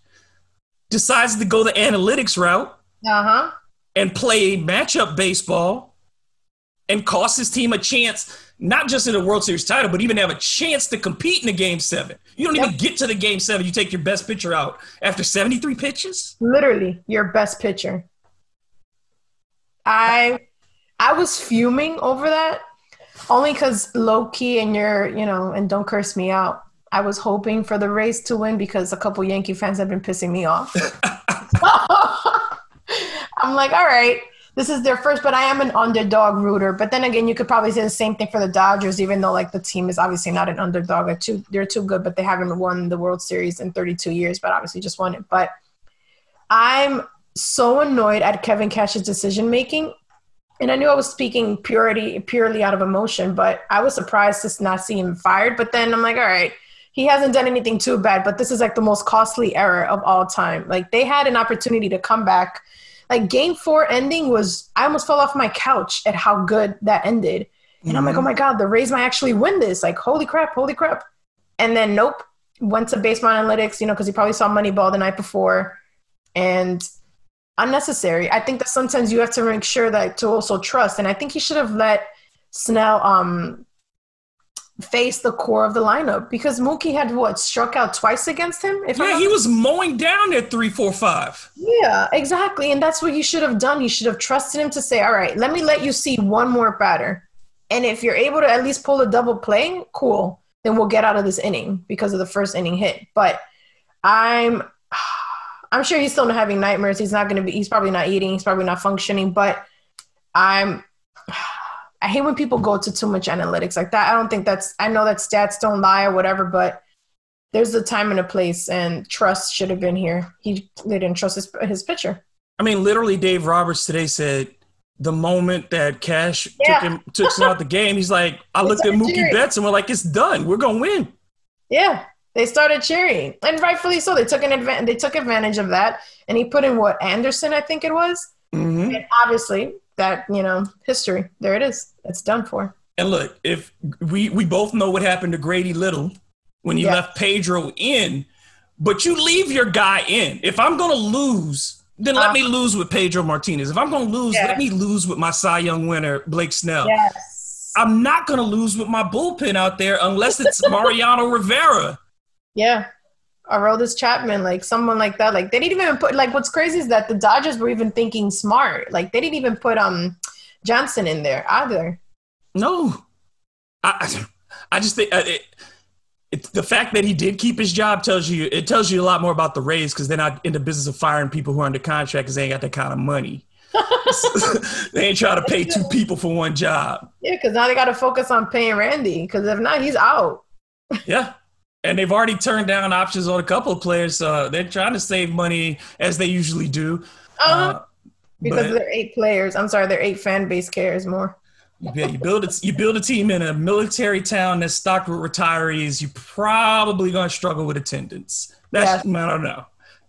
Speaker 2: decides to go the analytics route
Speaker 3: Uh huh.
Speaker 2: and play matchup baseball and cost his team a chance not just in a World Series title, but even have a chance to compete in a game seven. You don't even get to the game seven. You take your best pitcher out after 73 pitches.
Speaker 3: Literally, your best pitcher. I I was fuming over that only because low key and you're you know and don't curse me out. I was hoping for the Rays to win because a couple Yankee fans have been pissing me off. I'm like, all right, this is their first, but I am an underdog rooter. But then again, you could probably say the same thing for the Dodgers, even though like the team is obviously not an underdog. They're too, they're too good, but they haven't won the World Series in 32 years, but obviously just won it. But I'm so annoyed at Kevin Cash's decision making. And I knew I was speaking purity purely out of emotion, but I was surprised to not see him fired. But then I'm like, all right, he hasn't done anything too bad, but this is like the most costly error of all time. Like they had an opportunity to come back. Like game four ending was I almost fell off my couch at how good that ended. And I'm like, oh my God, the Rays might actually win this. Like, holy crap, holy crap. And then nope, went to baseball analytics, you know, because he probably saw Moneyball the night before. And unnecessary. I think that sometimes you have to make sure that to also trust. And I think he should have let Snell um face the core of the lineup because Mookie had what struck out twice against him. If
Speaker 2: Yeah, he was mowing down at three, four, five.
Speaker 3: yeah, exactly. And that's what you should have done. You should have trusted him to say, all right, let me let you see one more batter. And if you're able to at least pull a double play, cool. Then we'll get out of this inning because of the first inning hit. But I'm I'm sure he's still having nightmares. He's not gonna be he's probably not eating, he's probably not functioning, but I'm I hate when people go to too much analytics like that. I don't think that's I know that stats don't lie or whatever, but there's a time and a place, and trust should have been here. He they didn't trust his his pitcher.
Speaker 2: I mean, literally, Dave Roberts today said the moment that Cash
Speaker 3: Yeah.
Speaker 2: took him took him out the game, he's like, I looked at Mookie
Speaker 3: cheering.
Speaker 2: Betts and we're like, it's done. We're gonna win.
Speaker 3: Yeah, they started cheering, and rightfully so. They took an advan- they took advantage of that, and he put in what Anderson, I think it was,
Speaker 2: hmm
Speaker 3: and obviously that you know history. There it is. It's done for.
Speaker 2: And look, if we we both know what happened to Grady Little when you
Speaker 3: Yeah.
Speaker 2: left Pedro in, but you leave your guy in. If I'm gonna lose, then let me uh-huh. lose with Pedro Martinez. If I'm gonna lose,
Speaker 3: Yeah.
Speaker 2: let me lose with my Cy Young winner Blake Snell.
Speaker 3: Yes.
Speaker 2: I'm not gonna lose with my bullpen out there unless it's Mariano Rivera.
Speaker 3: Yeah. Aroldis Chapman, like someone like that. Like they didn't even put like what's crazy is that the Dodgers were even thinking smart. Like they didn't even put um Johnson in there either.
Speaker 2: No, I, I just think uh, it, it, the fact that he did keep his job tells you it tells you a lot more about the Rays because they're not in the business of firing people who are under contract because they ain't got that kind of money. they ain't trying to pay two people for one job.
Speaker 3: Yeah, because now they got to focus on paying Randy. Because if not, he's out.
Speaker 2: Yeah. And they've already turned down options on a couple of players. So they're trying to save money as they usually do.
Speaker 3: Uh-huh.
Speaker 2: Uh,
Speaker 3: because they're eight players. I'm sorry, their eight fan base cares more.
Speaker 2: Yeah, you build it. You build a team in a military town that's stocked with retirees. You're probably gonna struggle with attendance. That's I don't know.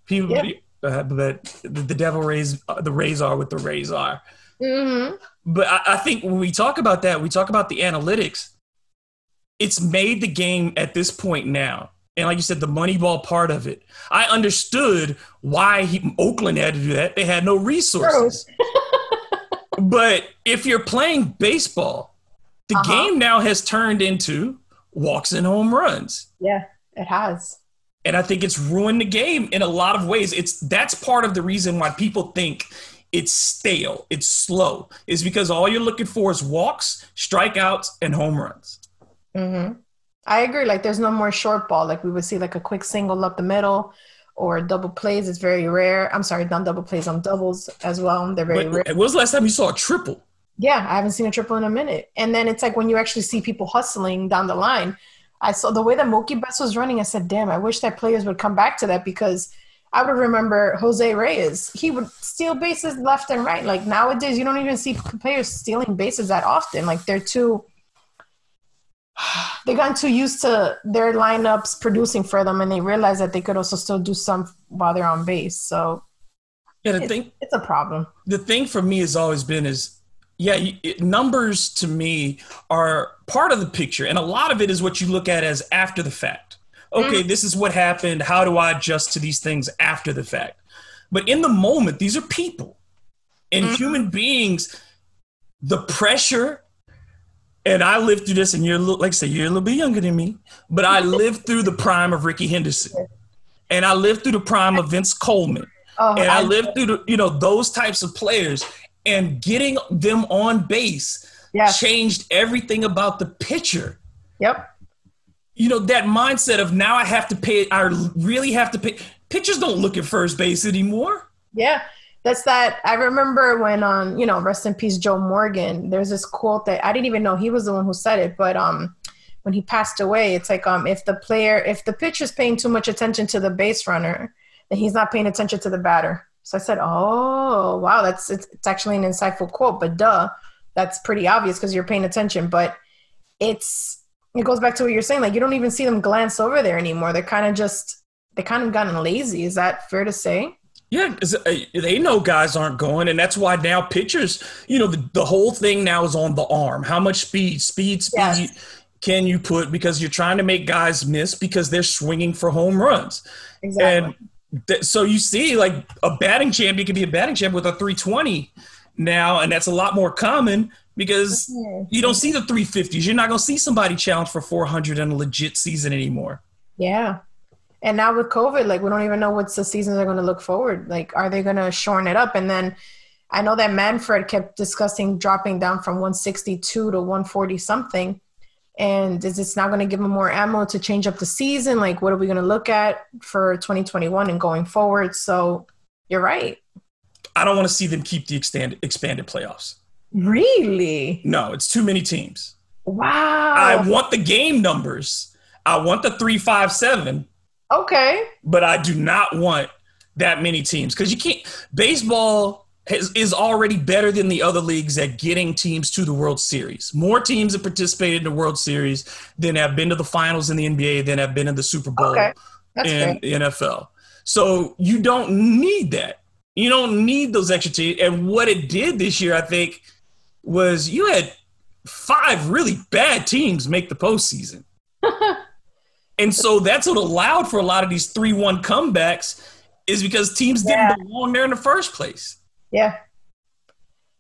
Speaker 2: People,
Speaker 3: Yeah.
Speaker 2: uh, but the, the devil rays uh, the Rays are what the Rays are.
Speaker 3: Mm-hmm.
Speaker 2: But I, I think when we talk about that, we talk about the analytics. It's made the game at this point now, and like you said, the money ball part of it. I understood why he, Oakland had to do that. They had no resources. but if you're playing baseball, the
Speaker 3: Uh-huh.
Speaker 2: game now has turned into walks and home runs.
Speaker 3: Yeah, it has.
Speaker 2: And I think it's ruined the game in a lot of ways. It's that's part of the reason why people think it's stale, it's slow, is because all you're looking for is walks, strikeouts, and home runs.
Speaker 3: Hmm I agree. Like, there's no more short ball. Like, we would see like a quick single up the middle or double plays. It's very rare. I'm sorry, not double plays on doubles as well. They're very rare.
Speaker 2: When was the last time you saw a triple?
Speaker 3: Yeah, I haven't seen a triple in a minute. And then it's like when you actually see people hustling down the line. I saw the way that Mookie Betts was running. I said, "Damn, I wish that players would come back to that because I would remember Jose Reyes. He would steal bases left and right. Like nowadays, you don't even see players stealing bases that often. Like they're too." They got too used to their lineups producing for them, and they realized that they could also still do some while they're on base. So
Speaker 2: Yeah, the
Speaker 3: it's,
Speaker 2: thing
Speaker 3: it's a problem.
Speaker 2: the thing for me has always been is yeah it, numbers to me are part of the picture and a lot of it is what you look at as after the fact. Okay mm-hmm. this is what happened. How do i adjust to these things after the fact? But in the moment these are people. And mm-hmm. human beings the pressure and I lived through this, and you're a little- like I say, you're a little bit younger than me, but I lived through the prime of Rickey Henderson, and I lived through the prime of Vince Coleman,
Speaker 3: Oh,
Speaker 2: and I lived through the, you know those types of players, and getting them on base
Speaker 3: Yeah.
Speaker 2: changed everything about the pitcher.
Speaker 3: Yep.
Speaker 2: You know that mindset of now I have to pay. I really have to pay. Pitchers don't look at first base anymore.
Speaker 3: Yeah. That's that. I remember when, um, you know, rest in peace, Joe Morgan. There's this quote that I didn't even know he was the one who said it, but um, when he passed away, it's like um, if the player, if the pitcher's paying too much attention to the base runner, then he's not paying attention to the batter. So I said, oh, wow, that's it's, it's actually an insightful quote, but duh, that's pretty obvious because you're paying attention. But it's it goes back to what you're saying. Like you don't even see them glance over there anymore. They're kind of just they kind of gotten lazy. Is that fair to say?
Speaker 2: Yeah, 'cause, uh, they know guys aren't going, and that's why now pitchers, you know, the, the whole thing now is on the arm. How much speed, speed, speed
Speaker 3: Yes.
Speaker 2: can you put? Because you're trying to make guys miss because they're swinging for home runs.
Speaker 3: Exactly.
Speaker 2: And th- so you see, like a batting champion can be a batting champ with a 320 now, and that's a lot more common because
Speaker 3: Mhm.
Speaker 2: you don't see the 350s. You're not going to see somebody challenge for 400 in a legit season anymore.
Speaker 3: Yeah. And now with COVID, like we don't even know what's the seasons are going to look forward. Like, are they going to shorten it up? And then I know that Manfred kept discussing dropping down from 162 to 140 something. And is this now going to give them more ammo to change up the season? Like, what are we going to look at for 2021 and going forward? So you're right.
Speaker 2: I don't want to see them keep the expanded expanded playoffs.
Speaker 3: Really?
Speaker 2: No, it's too many teams.
Speaker 3: Wow.
Speaker 2: I want the game numbers. I want the three, five, seven,
Speaker 3: okay.
Speaker 2: but I do not want that many teams because you can't. Baseball has, is already better than the other leagues at getting teams to the World Series. More teams have participated in the World Series than have been to the finals in the NBA than have been in the Super Bowl
Speaker 3: Okay.
Speaker 2: In
Speaker 3: fair.
Speaker 2: NFL. So you don't need that. You don't need those extra teams. And what it did this year, I think, was you had five really bad teams make the postseason. and so that's what allowed for a lot of these 3 1 comebacks, is because teams
Speaker 3: Yeah.
Speaker 2: didn't belong there in the first place.
Speaker 3: Yeah.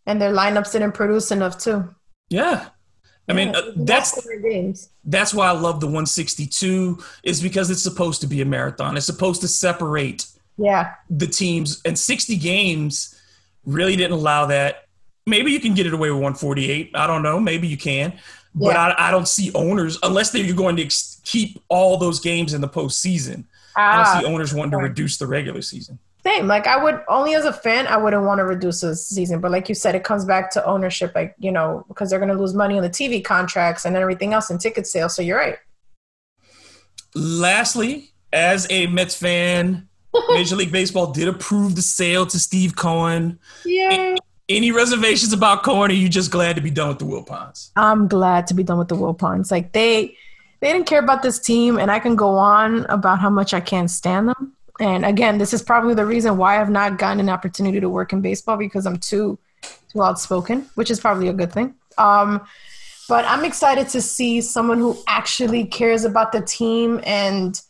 Speaker 3: And their lineups didn't produce enough, too.
Speaker 2: Yeah. I mean, uh, that's
Speaker 3: lost their games.
Speaker 2: that's why I love the 162 is because it's supposed to be a marathon. It's supposed to separate
Speaker 3: Yeah.
Speaker 2: the teams and 60 games really didn't allow that. Maybe you can get it away with 148. I don't know. Maybe you can. But
Speaker 3: Yeah.
Speaker 2: I, I don't see owners, unless they're going to ex- keep all those games in the postseason. I
Speaker 3: Ah,
Speaker 2: don't see owners wanting to reduce the regular season.
Speaker 3: same. Like I would only as a fan, I wouldn't want to reduce the season. But like you said, it comes back to ownership. Like you know, because they're going to lose money on the TV contracts and everything else and ticket sales. So you're right.
Speaker 2: Lastly, as a Mets fan, Major League Baseball did approve the sale to Steve Cohen.
Speaker 3: Yay!
Speaker 2: Any reservations about Cohen? Are you just glad to be done with the Wilpons?
Speaker 3: I'm glad to be done with the Wilpons. Like they, they didn't care about this team, and I can go on about how much I can't stand them. And again, this is probably the reason why I've not gotten an opportunity to work in baseball because I'm too, too outspoken, which is probably a good thing. Um, but I'm excited to see someone who actually cares about the team and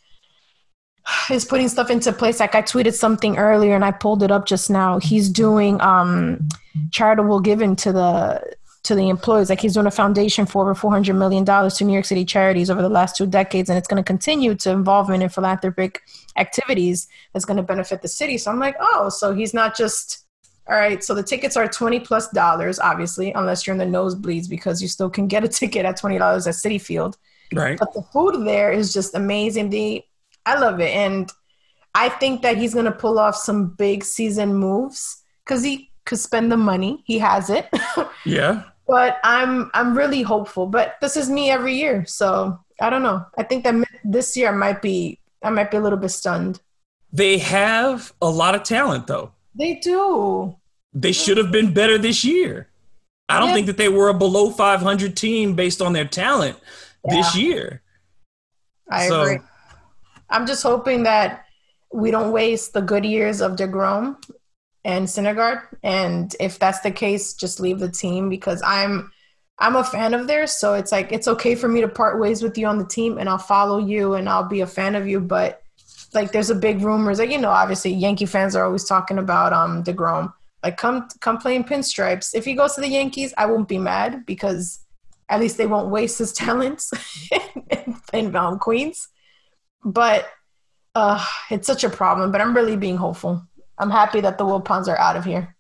Speaker 3: is putting stuff into place. Like I tweeted something earlier and I pulled it up just now. He's doing um, charitable giving to the to the employees. Like he's doing a foundation for over four hundred million dollars to New York City charities over the last two decades, and it's going to continue to involvement in philanthropic activities that's going to benefit the city. So I'm like, oh, so he's not just all right. So the tickets are twenty plus dollars, obviously, unless you're in the nosebleeds, because you still can get a ticket at twenty dollars at Citi Field
Speaker 2: Right.
Speaker 3: but the food there is just amazing. The I love it, and I think that he's gonna pull off some big season moves because he could spend the money. He has it,
Speaker 2: Yeah.
Speaker 3: but I'm I'm really hopeful. But this is me every year, so I don't know. I think that this year I might be I might be a little bit stunned.
Speaker 2: They have a lot of talent, though.
Speaker 3: They do.
Speaker 2: They should have been better this year. I don't
Speaker 3: Yeah.
Speaker 2: think that they were a below 500 team based on their talent this year.
Speaker 3: I
Speaker 2: So-
Speaker 3: agree. I'm just hoping that we don't waste the good years of DeGrom and Syndergaard. And if that's the case, just leave the team because I'm I'm a fan of theirs. So it's like it's okay for me to part ways with you on the team and I'll follow you and I'll be a fan of you. But like there's a big rumors that you know, obviously Yankee fans are always talking about um DeGrom. Like come come play in pinstripes. If he goes to the Yankees, I won't be mad because At least they won't waste his talents in, in um, Queens. But uh, it's such a problem. But I'm really being hopeful. I'm happy that the Wilpons are out of here.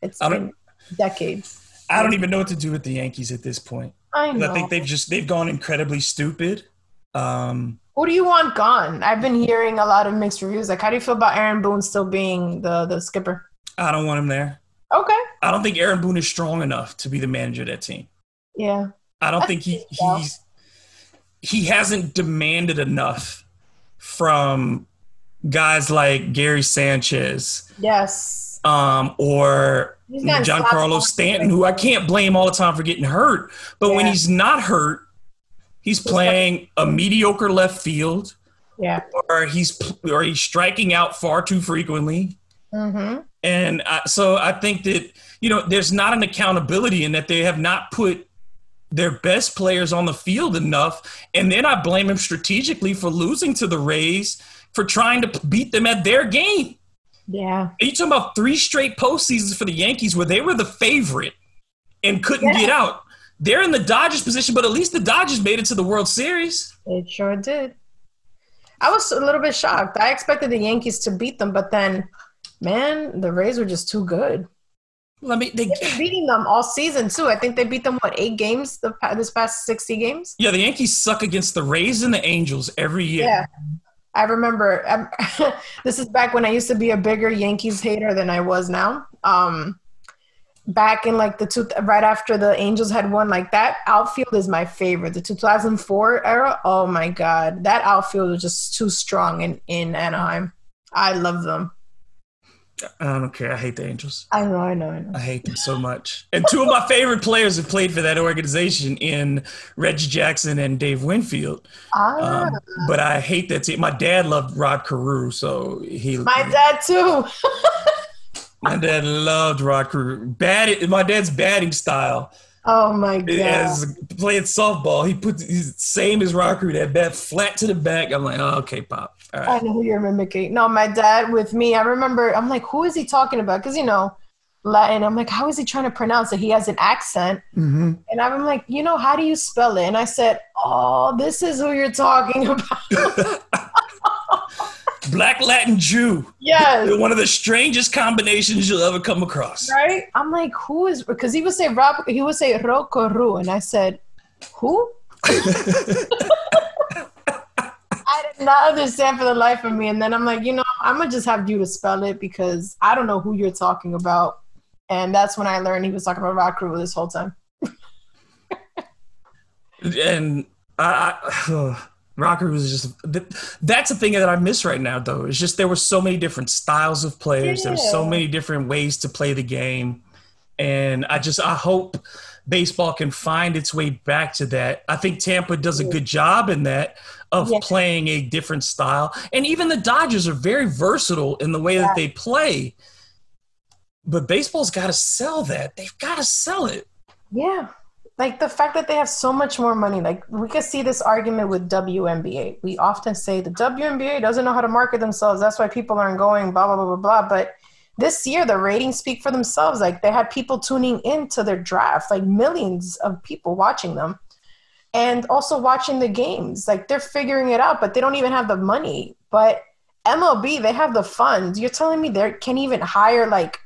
Speaker 3: It's been decades.
Speaker 2: I don't even know what to do with the Yankees at this point.
Speaker 3: I know.
Speaker 2: I think they've just they've gone incredibly stupid. Um,
Speaker 3: Who do you want gone? I've been hearing a lot of mixed reviews. Like, how do you feel about Aaron Boone still being the the skipper?
Speaker 2: I don't want him there.
Speaker 3: Okay.
Speaker 2: I don't think Aaron Boone is strong enough to be the manager of that team.
Speaker 3: Yeah.
Speaker 2: I don't
Speaker 3: I
Speaker 2: think he
Speaker 3: so.
Speaker 2: he's he hasn't demanded enough from guys like Gary Sanchez
Speaker 3: Yes.
Speaker 2: um, or
Speaker 3: Giancarlo
Speaker 2: Stanton, who I can't blame all the time for getting hurt. But when he's not hurt, he's playing a mediocre left field,
Speaker 3: Yeah.
Speaker 2: or he's or he's striking out far too frequently.
Speaker 3: Mm-hmm.
Speaker 2: And I, so I think that, you know, there's not an accountability in that they have not put their best players on the field enough. And then I blame him strategically for losing to the Rays for trying to beat them at their game.
Speaker 3: Yeah.
Speaker 2: Are you talking about three straight postseasons for the Yankees where they were the favorite and couldn't
Speaker 3: Yeah.
Speaker 2: get out? They're in the Dodgers position, but at least the Dodgers made it to the World Series.
Speaker 3: It sure did. I was a little bit shocked. I expected the Yankees to beat them, but then, man, the Rays were just too good.
Speaker 2: I mean, they,
Speaker 3: They've been beating them all season too. I think they beat them what eight games the this past sixty games.
Speaker 2: yeah, the Yankees suck against the Rays and the Angels every year.
Speaker 3: Yeah. I remember um, this is back when I used to be a bigger Yankees hater than I was now. Um, back in like the two, right after the Angels had won, like that outfield is my favorite. The 2004 era. Oh my God. That outfield was just too strong in, in Anaheim. I love them.
Speaker 2: I don't care. I hate the Angels.
Speaker 3: I know, I know, I know.
Speaker 2: I hate them so much. And two of my favorite players have played for that organization in Reggie Jackson and Dave Winfield.
Speaker 3: Ah,
Speaker 2: Um, but I hate that team. My dad loved Rod Carew, so he.
Speaker 3: my dad too.
Speaker 2: my dad loved Rod Carew. Bad. My dad's batting style
Speaker 3: Oh my God.
Speaker 2: as playing softball. He put he's same as Rod Carew. That bat flat to the back. I'm like, oh, okay, pop. All
Speaker 3: I know who you're mimicking. No, my dad with me. I remember. I'm like, who is he talking about? Because you know, Latin. I'm like, how is he trying to pronounce it? He has an accent,
Speaker 2: hmm
Speaker 3: and I'm like, you know, how do you spell it? And I said, oh, this is who you're talking about.
Speaker 2: Black Latin Jew.
Speaker 3: yes,
Speaker 2: One of the strangest combinations you'll ever come across.
Speaker 3: right. I'm like, who is? Because he would say Rob. He would say Rokoru, and I said, who? I did not understand for the life of me. And then I'm like, you know, I'm gonna just have you to spell it because I don't know who you're talking about. And that's when I learned he was talking about Rod Carew this whole time.
Speaker 2: and I, I Rocker was just that's the thing that I miss right now though. It's just there were so many different styles of players. There were so many different ways to play the game. And I just I hope baseball can find its way back to that. I think Tampa does a good job in that of
Speaker 3: Yeah.
Speaker 2: playing a different style. And even the Dodgers are very versatile in the way that they play. But baseball's got to sell that. They've got to sell it.
Speaker 3: Yeah. Like the fact that they have so much more money. Like we could see this argument with WNBA. We often say the WNBA doesn't know how to market themselves. That's why people aren't going, blah, blah, blah, blah, blah. But this year, the ratings speak for themselves. Like they had people tuning into their draft, like millions of people watching them. And also watching the games. Like they're figuring it out, but they don't even have the money. But MLB, they have the funds. You're telling me they can even hire like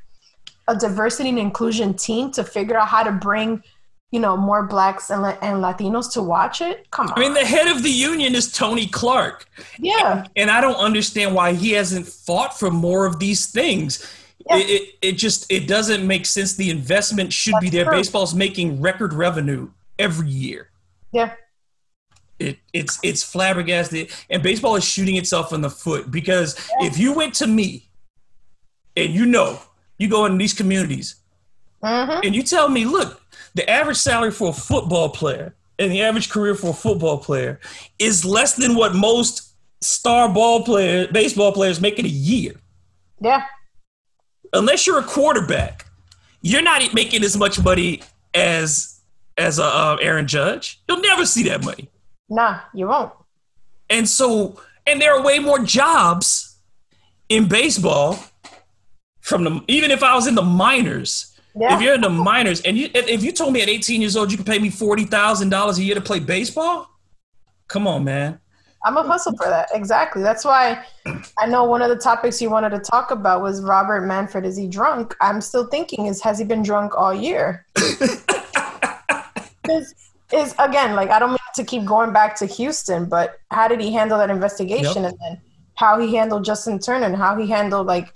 Speaker 3: a diversity and inclusion team to figure out how to bring you know more blacks and, and latinos to watch it come on
Speaker 2: I mean, the head of the union is Tony Clark.
Speaker 3: yeah
Speaker 2: and I don't understand why he hasn't fought for more of these things.
Speaker 3: Yeah.
Speaker 2: It, it, it just it doesn't make sense. The investment should be there.
Speaker 3: true.
Speaker 2: Baseball's making record revenue every year.
Speaker 3: yeah
Speaker 2: It, it's it's flabbergasted, and baseball is shooting itself in the foot because if you went to me, and you know, you go in these communities,
Speaker 3: hmm
Speaker 2: and you tell me, look, the average salary for a football player and the average career for a football player is less than what most star ball player, baseball players make in a year.
Speaker 3: yeah
Speaker 2: Unless you're a quarterback, you're not making as much money as as a uh, Aaron Judge. You'll never see that money.
Speaker 3: nah you won't
Speaker 2: And so, and there are way more jobs in baseball from the even if I was in the minors,
Speaker 3: Yeah.
Speaker 2: If you're in the minors, and you, if if you told me at 18 years old you could pay me forty thousand dollars a year to play baseball, come on, man.
Speaker 3: I'm a hustle for that. Exactly. That's why I know one of the topics you wanted to talk about was Robert Manfred. Is he drunk? I'm still thinking is has he been drunk all year? is, is again like I don't mean to keep going back to Houston, but how did he handle that investigation
Speaker 2: Yep.
Speaker 3: and then how he handled Justin Turner and how he handled like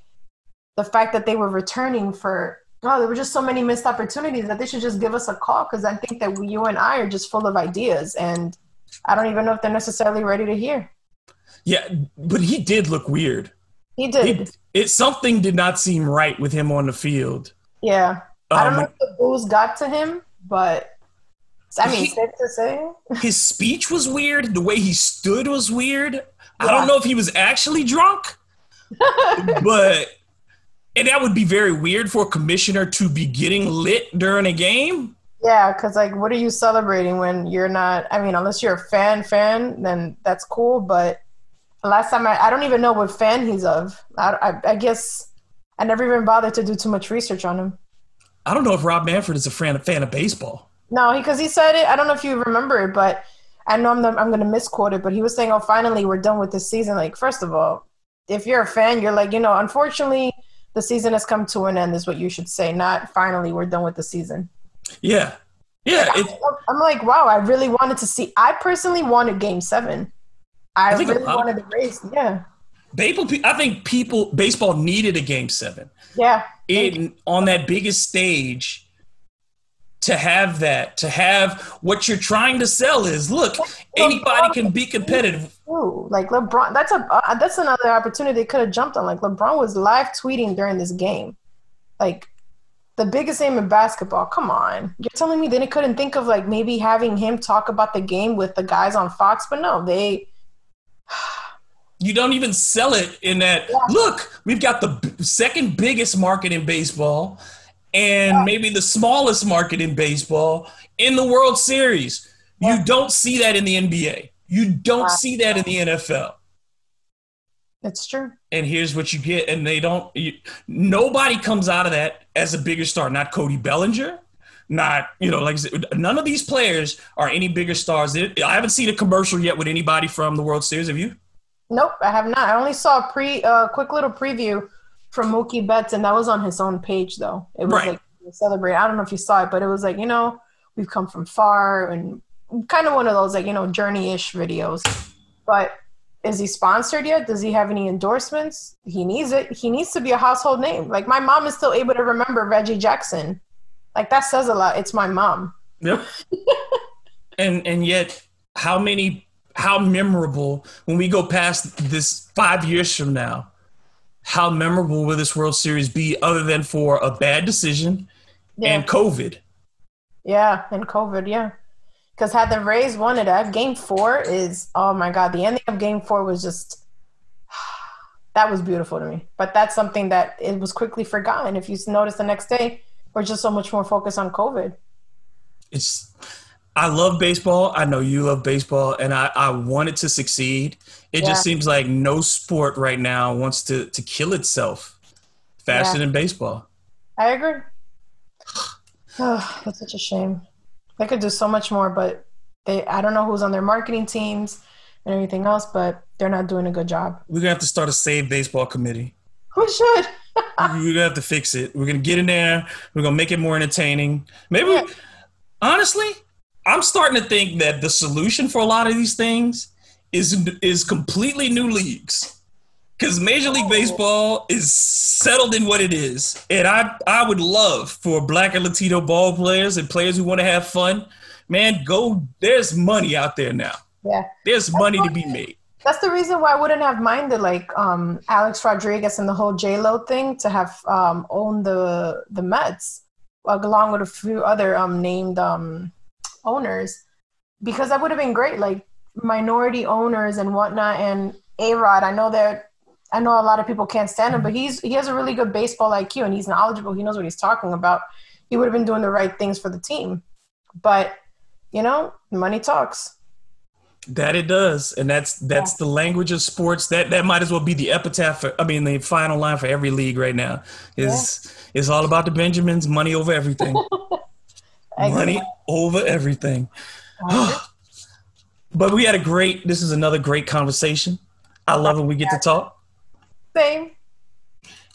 Speaker 3: the fact that they were returning for oh there were just so many missed opportunities that they should just give us a call because I think that you and I are just full of ideas and I don't even know if they're necessarily ready to hear.
Speaker 2: Yeah, but he did look weird.
Speaker 3: He did.
Speaker 2: It, it something did not seem right with him on the field.
Speaker 3: Yeah. I don't
Speaker 2: Um,
Speaker 3: know if the booze got to him, but I mean,
Speaker 2: He-
Speaker 3: safe to say.
Speaker 2: his speech was weird. The way he stood was weird. I don't know if he was actually drunk, but and that would be very weird for a commissioner to be getting lit during a game.
Speaker 3: Yeah, because like, what are you celebrating when you're not? I mean, unless you're a fan, fan, then that's cool. But last time I, I don't even know what fan he's of. I, I, I guess I never even bothered to do too much research on him.
Speaker 2: I don't know if Rob Manfred is a fan, fan of baseball.
Speaker 3: No, because he, said it. I don't know if you remember it, but I know I'm, I'm going to misquote it. But he was saying, "Oh, finally, we're done with this season." Like, first of all, if you're a fan, you're like, you know, unfortunately, the season has come to an end. Is what you should say, not finally, we're done with the season.
Speaker 2: Yeah, yeah. It,
Speaker 3: I'm like, wow, I really wanted to see. I personally wanted Game Seven. I,
Speaker 2: I
Speaker 3: really wanted the race. Yeah,
Speaker 2: baseball. I think people baseball needed a game seven.
Speaker 3: yeah,
Speaker 2: in on that biggest stage to have that to have what you're trying to sell is look anybody can be competitive
Speaker 3: Ooh, like LeBron. That's a uh, that's another opportunity they could have jumped on. Like LeBron was live tweeting during this game, like the biggest name in basketball. Come on, you're telling me they couldn't think of like maybe having him talk about the game with the guys on Fox, but no, they
Speaker 2: you don't even sell it in that look we've got the b- second biggest market in baseball and maybe the smallest market in baseball in the world series. You don't see that in the nba you don't see that in the nfl
Speaker 3: it's true.
Speaker 2: and here's what you get and they don't you, nobody comes out of that as a bigger star not cody bellinger not you know like none of these players are any bigger stars i haven't seen a commercial yet with anybody from the world series have you
Speaker 3: Nope, I have not. I only saw a pre, uh, quick little preview from Mookie Betts, and that was on his own page, though. It was
Speaker 2: Right.
Speaker 3: like celebrate. I don't know if you saw it, but it was like you know we've come from far, and kind of one of those like you know journey-ish videos. But is he sponsored yet? Does he have any endorsements? He needs it. He needs to be a household name. Like my mom is still able to remember Reggie Jackson. Like that says a lot. It's my mom.
Speaker 2: Yep. and and yet, how many, how memorable when we go past this five years from now? How memorable will this World Series be, other than for a bad decision
Speaker 3: Yeah.
Speaker 2: and COVID?
Speaker 3: Yeah, and COVID, yeah. Because had the Rays won it, that game four is oh my god, the ending of game four was just that was beautiful to me. But that's something that it was quickly forgotten. If you notice the next day, we're just so much more focused on COVID.
Speaker 2: It's. I love baseball. I know you love baseball, and I, I want it to succeed. It
Speaker 3: Yeah.
Speaker 2: just seems like no sport right now wants to to kill itself faster
Speaker 3: Yeah.
Speaker 2: than baseball.
Speaker 3: I agree. Oh, that's such a shame. They could do so much more, but they I don't know who's on their marketing teams and everything else, but they're not doing a good job.
Speaker 2: We're gonna have to start a save baseball committee.
Speaker 3: We should?
Speaker 2: We're gonna have to fix it. We're gonna get in there. We're gonna make it more entertaining. Maybe,
Speaker 3: Yeah.
Speaker 2: honestly, I'm starting to think that the solution for a lot of these things is is completely new leagues. Because Major League Baseball is settled in what it is, and I I would love for Black and Latino ball players and players who want to have fun, man, go. There's money out there now.
Speaker 3: yeah.
Speaker 2: There's money to be made.
Speaker 3: That's the reason why I wouldn't have minded like um, Alex Rodriguez and the whole J Lo thing to have um, owned the the Mets like, along with a few other um, named um, owners because that would have been great like minority owners and whatnot and A Rod I know that I know a lot of people can't stand him but he's he has a really good baseball IQ and he's knowledgeable he knows what he's talking about he would have been doing the right things for the team but you know money talks
Speaker 2: That it does, and that's that's the language of sports. That that might as well be the epitaph. For, I mean, the final line for every league right now is is all about the Benjamins, money over everything, money over everything. but we had a great. This is another great conversation. I love when we get to talk,
Speaker 3: Same.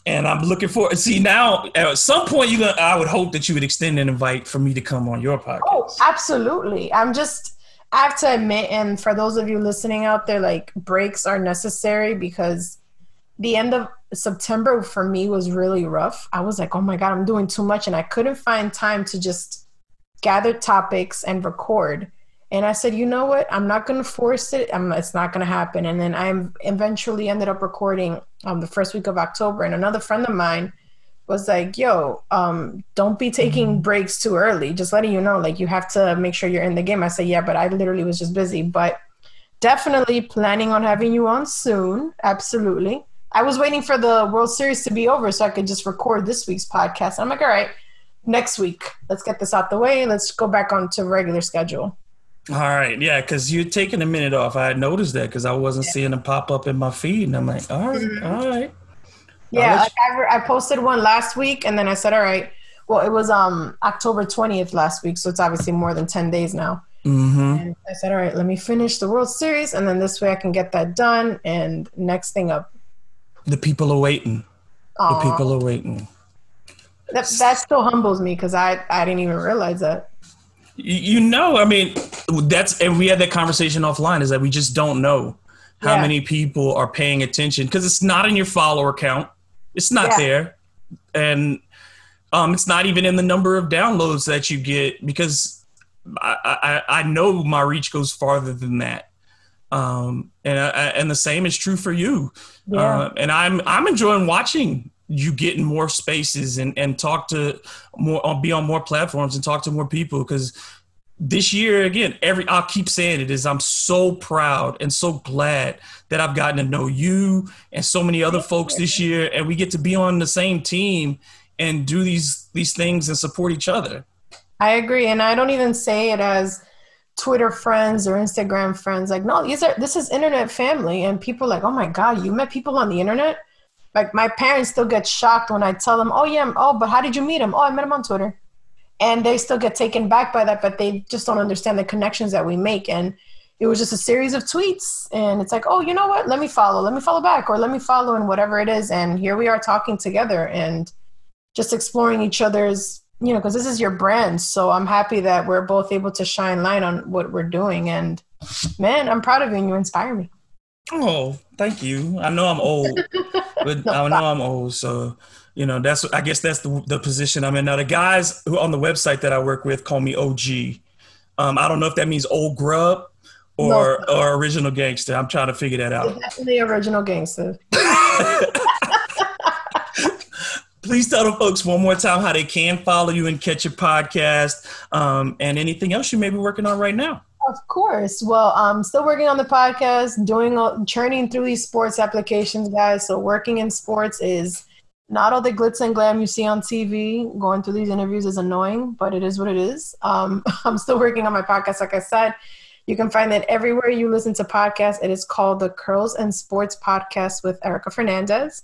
Speaker 2: and I'm looking forward. See now, at some point, you gonna. I would hope that you would extend an invite for me to come on your podcast.
Speaker 3: Oh, absolutely. I'm just I have to admit, and for those of you listening out there, like breaks are necessary because the end of September for me was really rough. I was like, oh my God, I'm doing too much. And I couldn't find time to just gather topics and record. And I said, you know what? I'm not going to force it. I'm, it's not going to happen. And then I eventually ended up recording um, the first week of October. And another friend of mine was like, yo, um, don't be taking breaks too early. Just letting you know, like, you have to make sure you're in the game. I said, yeah, but I literally was just busy. But definitely planning on having you on soon. Absolutely. I was waiting for the World Series to be over so I could just record this week's podcast. I'm like, all right, next week, let's get this out the way. Let's go back on to regular schedule.
Speaker 2: All right, yeah, because you're taking a minute off. I had noticed that because I wasn't seeing them pop up in my feed, and I'm like, all right,
Speaker 3: Mm-hmm.
Speaker 2: all right.
Speaker 3: Yeah, like I, re- I posted one last week, and then I said, all right. Well, it was um October 20th last week, so it's obviously more than 10 days now.
Speaker 2: Mm-hmm.
Speaker 3: And I said, all right, let me finish the World Series, and then this way I can get that done. And next thing up,
Speaker 2: The people are waiting. The people are waiting.
Speaker 3: that, that still humbles me because I I didn't even realize that.
Speaker 2: You, know, I mean, that's and we had that conversation offline. Is that we just don't know how
Speaker 3: Yeah.
Speaker 2: many people are paying attention because it's not in your follower count. It's not
Speaker 3: Yeah.
Speaker 2: there, and um, it's not even in the number of downloads that you get because I, I, I know my reach goes farther than that. Um, and I- and the same is true for you.
Speaker 3: Yeah.
Speaker 2: Uh, and I'm I'm enjoying watching you get in more spaces and and talk to more uh, be on more platforms and talk to more people because this year again every I'll keep saying it is I'm so proud and so glad that I've gotten to know you and so many other folks this year and we get to be on the same team and do these these things and support each other.
Speaker 3: I agree, and I don't even say it as Twitter friends or Instagram friends. Like, no, these are this is internet family, and people like, oh my god, you met people on the internet. Like my parents still get shocked when I tell them, oh yeah, oh, but how did you meet him? Oh, I met him on Twitter, and they still get taken back by that, but they just don't understand the connections that we make. And it was just a series of tweets, and it's like, oh, you know what? Let me follow, let me follow back, or let me follow, and whatever it is. And here we are talking together, and just exploring each other's you know because this is your brand so i'm happy that we're both able to shine light on what we're doing and man i'm proud of you and you inspire me
Speaker 2: Oh, thank you. I know I'm old, but I know I'm old, so you know that's. I guess that's the the position I'm in now. The guys who on the website that I work with call me OG. Um, I don't know if that means old Grubb or or original gangster. I'm trying to figure that out.
Speaker 3: definitely original gangster
Speaker 2: Please tell the folks one more time how they can follow you and catch your podcast, um, and anything else you may be working on right now.
Speaker 3: Of course well i'm still working on the podcast doing churning through these sports applications guys so working in sports is not all the glitz and glam you see on tv going through these interviews is annoying but it is what it is um, i'm still working on my podcast like i said you can find it everywhere you listen to podcasts. It is called the Curls and Sports Podcast with Erica Fernandez.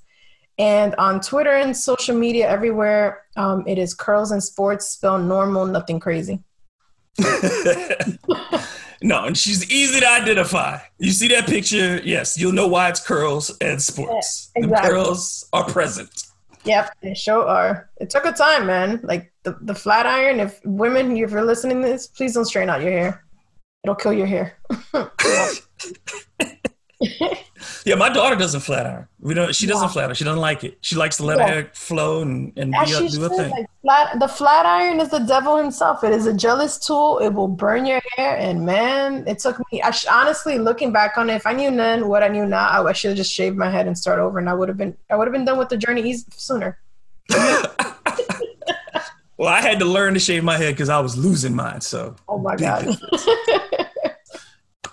Speaker 3: And on Twitter and social media everywhere, um, it is Curls and Sports, spelled normal, nothing crazy.
Speaker 2: No, and she's easy to identify. You see that picture? Yes, you'll know why it's curls and sports.
Speaker 3: Yeah,
Speaker 2: The curls are present.
Speaker 3: Yep, they sure are. It took a time, man. Like the, the flat iron, if women, if you're listening to this, please don't straighten out your hair. It'll kill your hair.
Speaker 2: Yeah, my daughter doesn't flat iron. We don't. She doesn't
Speaker 3: Wow.
Speaker 2: flat iron. She doesn't like it. She likes to let
Speaker 3: Yeah.
Speaker 2: her hair flow and and
Speaker 3: As
Speaker 2: be,
Speaker 3: she
Speaker 2: do a thing.
Speaker 3: like flat, the flat iron is the devil himself. It is a jealous tool. It will burn your hair. And man, it took me. I sh- honestly, looking back on it, if I knew then what I knew now, I, I should have just shaved my head and start over, and I would have been. I would have been done with the journey eas- sooner.
Speaker 2: well, I had to learn to shave my head because I was losing mine. So
Speaker 3: Oh my god.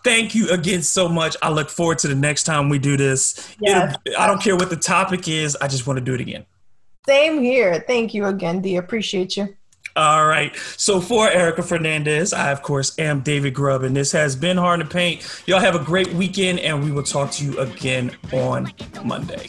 Speaker 2: thank you again so much. I look forward to the next time we do this.
Speaker 3: Yes.
Speaker 2: I don't care what the topic is, I just want to do it again.
Speaker 3: Same here. Thank you again, Dee. Appreciate you.
Speaker 2: All right. So for Erica Fernandez, I of course am David Grubb, and this has been Hard to Paint. Y'all have a great weekend, and we will talk to you again on Monday.